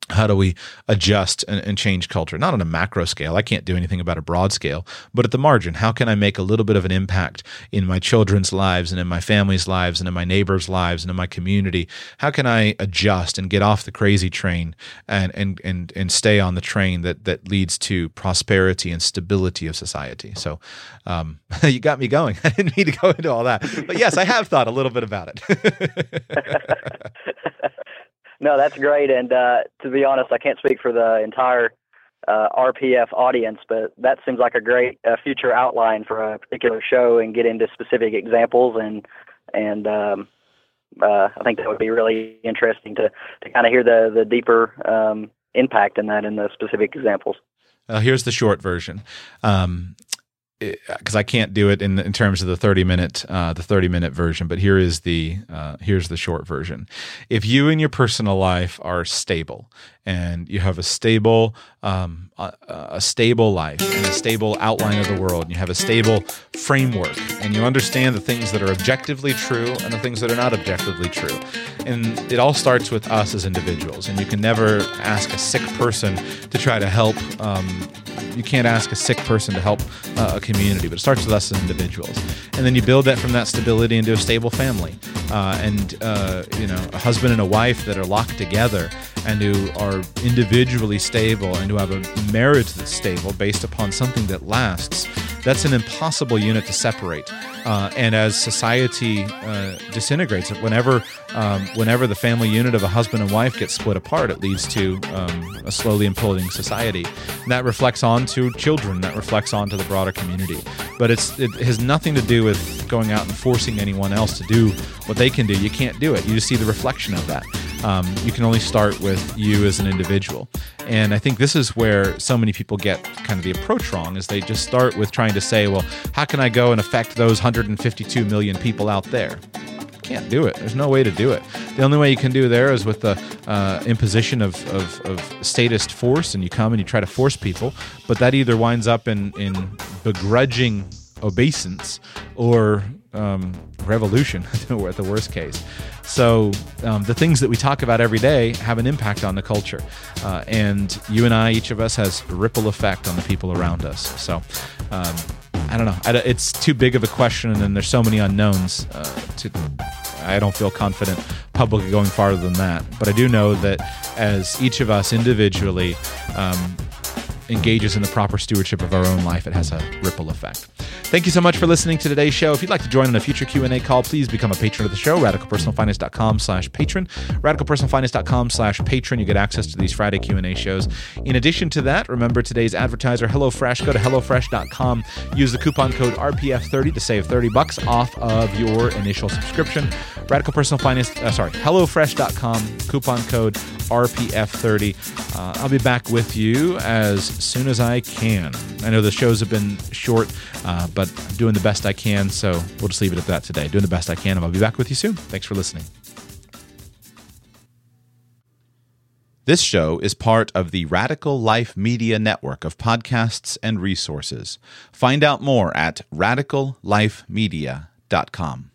[SPEAKER 1] how do we adjust and, and, change culture? Not on a macro scale. I can't do anything about a broad scale but at the margin how can i make a little bit of an impact in my children's lives and in my family's lives and in my neighbors lives and in my community? How can i adjust and get off the crazy train and and and, and stay on the train that that leads to prosperity and stability of society? So um, you got me going. I didn't mean to go into all that. But yes i have thought a little bit about it
[SPEAKER 2] No, that's great. And uh, to be honest, I can't speak for the entire uh, RPF audience, but that seems like a great uh, future outline for a particular show and get into specific examples and and um, uh, I think that would be really interesting to to kind of hear the the deeper um, impact in that in the specific examples.
[SPEAKER 1] Uh, here's the short version. Um, because I can't do it in in terms of the thirty minute uh, the thirty minute version. But here is the uh, here's the short version. If you in your personal life are stable and you have a stable um, a, a, stable life and a stable outline of the world, and you have a stable framework, and you understand the things that are objectively true and the things that are not objectively true, and it all starts with us as individuals. And you can never ask a sick person to try to help. Um, you can't ask a sick person to help uh, a community, but it starts with us as individuals. And then you build that from that stability into a stable family, uh, and uh, you know, a husband and a wife that are locked together and who are individually stable and who have a marriage that's stable based upon something that lasts. That's an impossible unit to separate. Uh, and as society uh, disintegrates, whenever um, whenever the family unit of a husband and wife gets split apart, it leads to um, a slowly imploding society. And that reflects on to children. That reflects on to the broader community. But it's it has nothing to do with going out and forcing anyone else to do what they can do. You can't do it. You just see the reflection of that. Um, you can only start with you as an individual. And I think this is where so many people get kind of the approach wrong is they just start with trying to say, well, how can I go and affect those 152 million people out there? Can't do it. There's no way to do it. The only way you can do there is with the uh, imposition of, of, of, statist force, and you come and you try to force people, but that either winds up in, in begrudging obeisance or um, revolution at the worst case. So um, the things that we talk about every day have an impact on the culture, uh, and you and I, each of us, has ripple effect on the people around us. So. Um, I don't know. it's too big of a question, and there's so many unknowns. Uh, to, I don't feel confident publicly going farther than that. But I do know that as each of us individually um, engages in the proper stewardship of our own life, it has a ripple effect. Thank you so much for listening to today's show. If you'd like to join on a future Q&A call, please become a patron of the show, radicalpersonalfinance.com slash patron. Radicalpersonalfinance.com slash patron. You get access to these Friday Q&A shows. In addition to that, remember today's advertiser, HelloFresh. Go to HelloFresh.com. Use the coupon code RPF30 to save 30 bucks off of your initial subscription. Radical Personal Finance, uh, sorry, HelloFresh.com, coupon code RPF30. Uh, I'll be back with you as soon as I can. I know the shows have been short, uh, but I'm doing the best I can, so we'll just leave it at that today. Doing the best I can, and I'll be back with you soon. Thanks for listening. This show is part of the Radical Life Media Network of podcasts and resources. Find out more at radicallifemedia.com.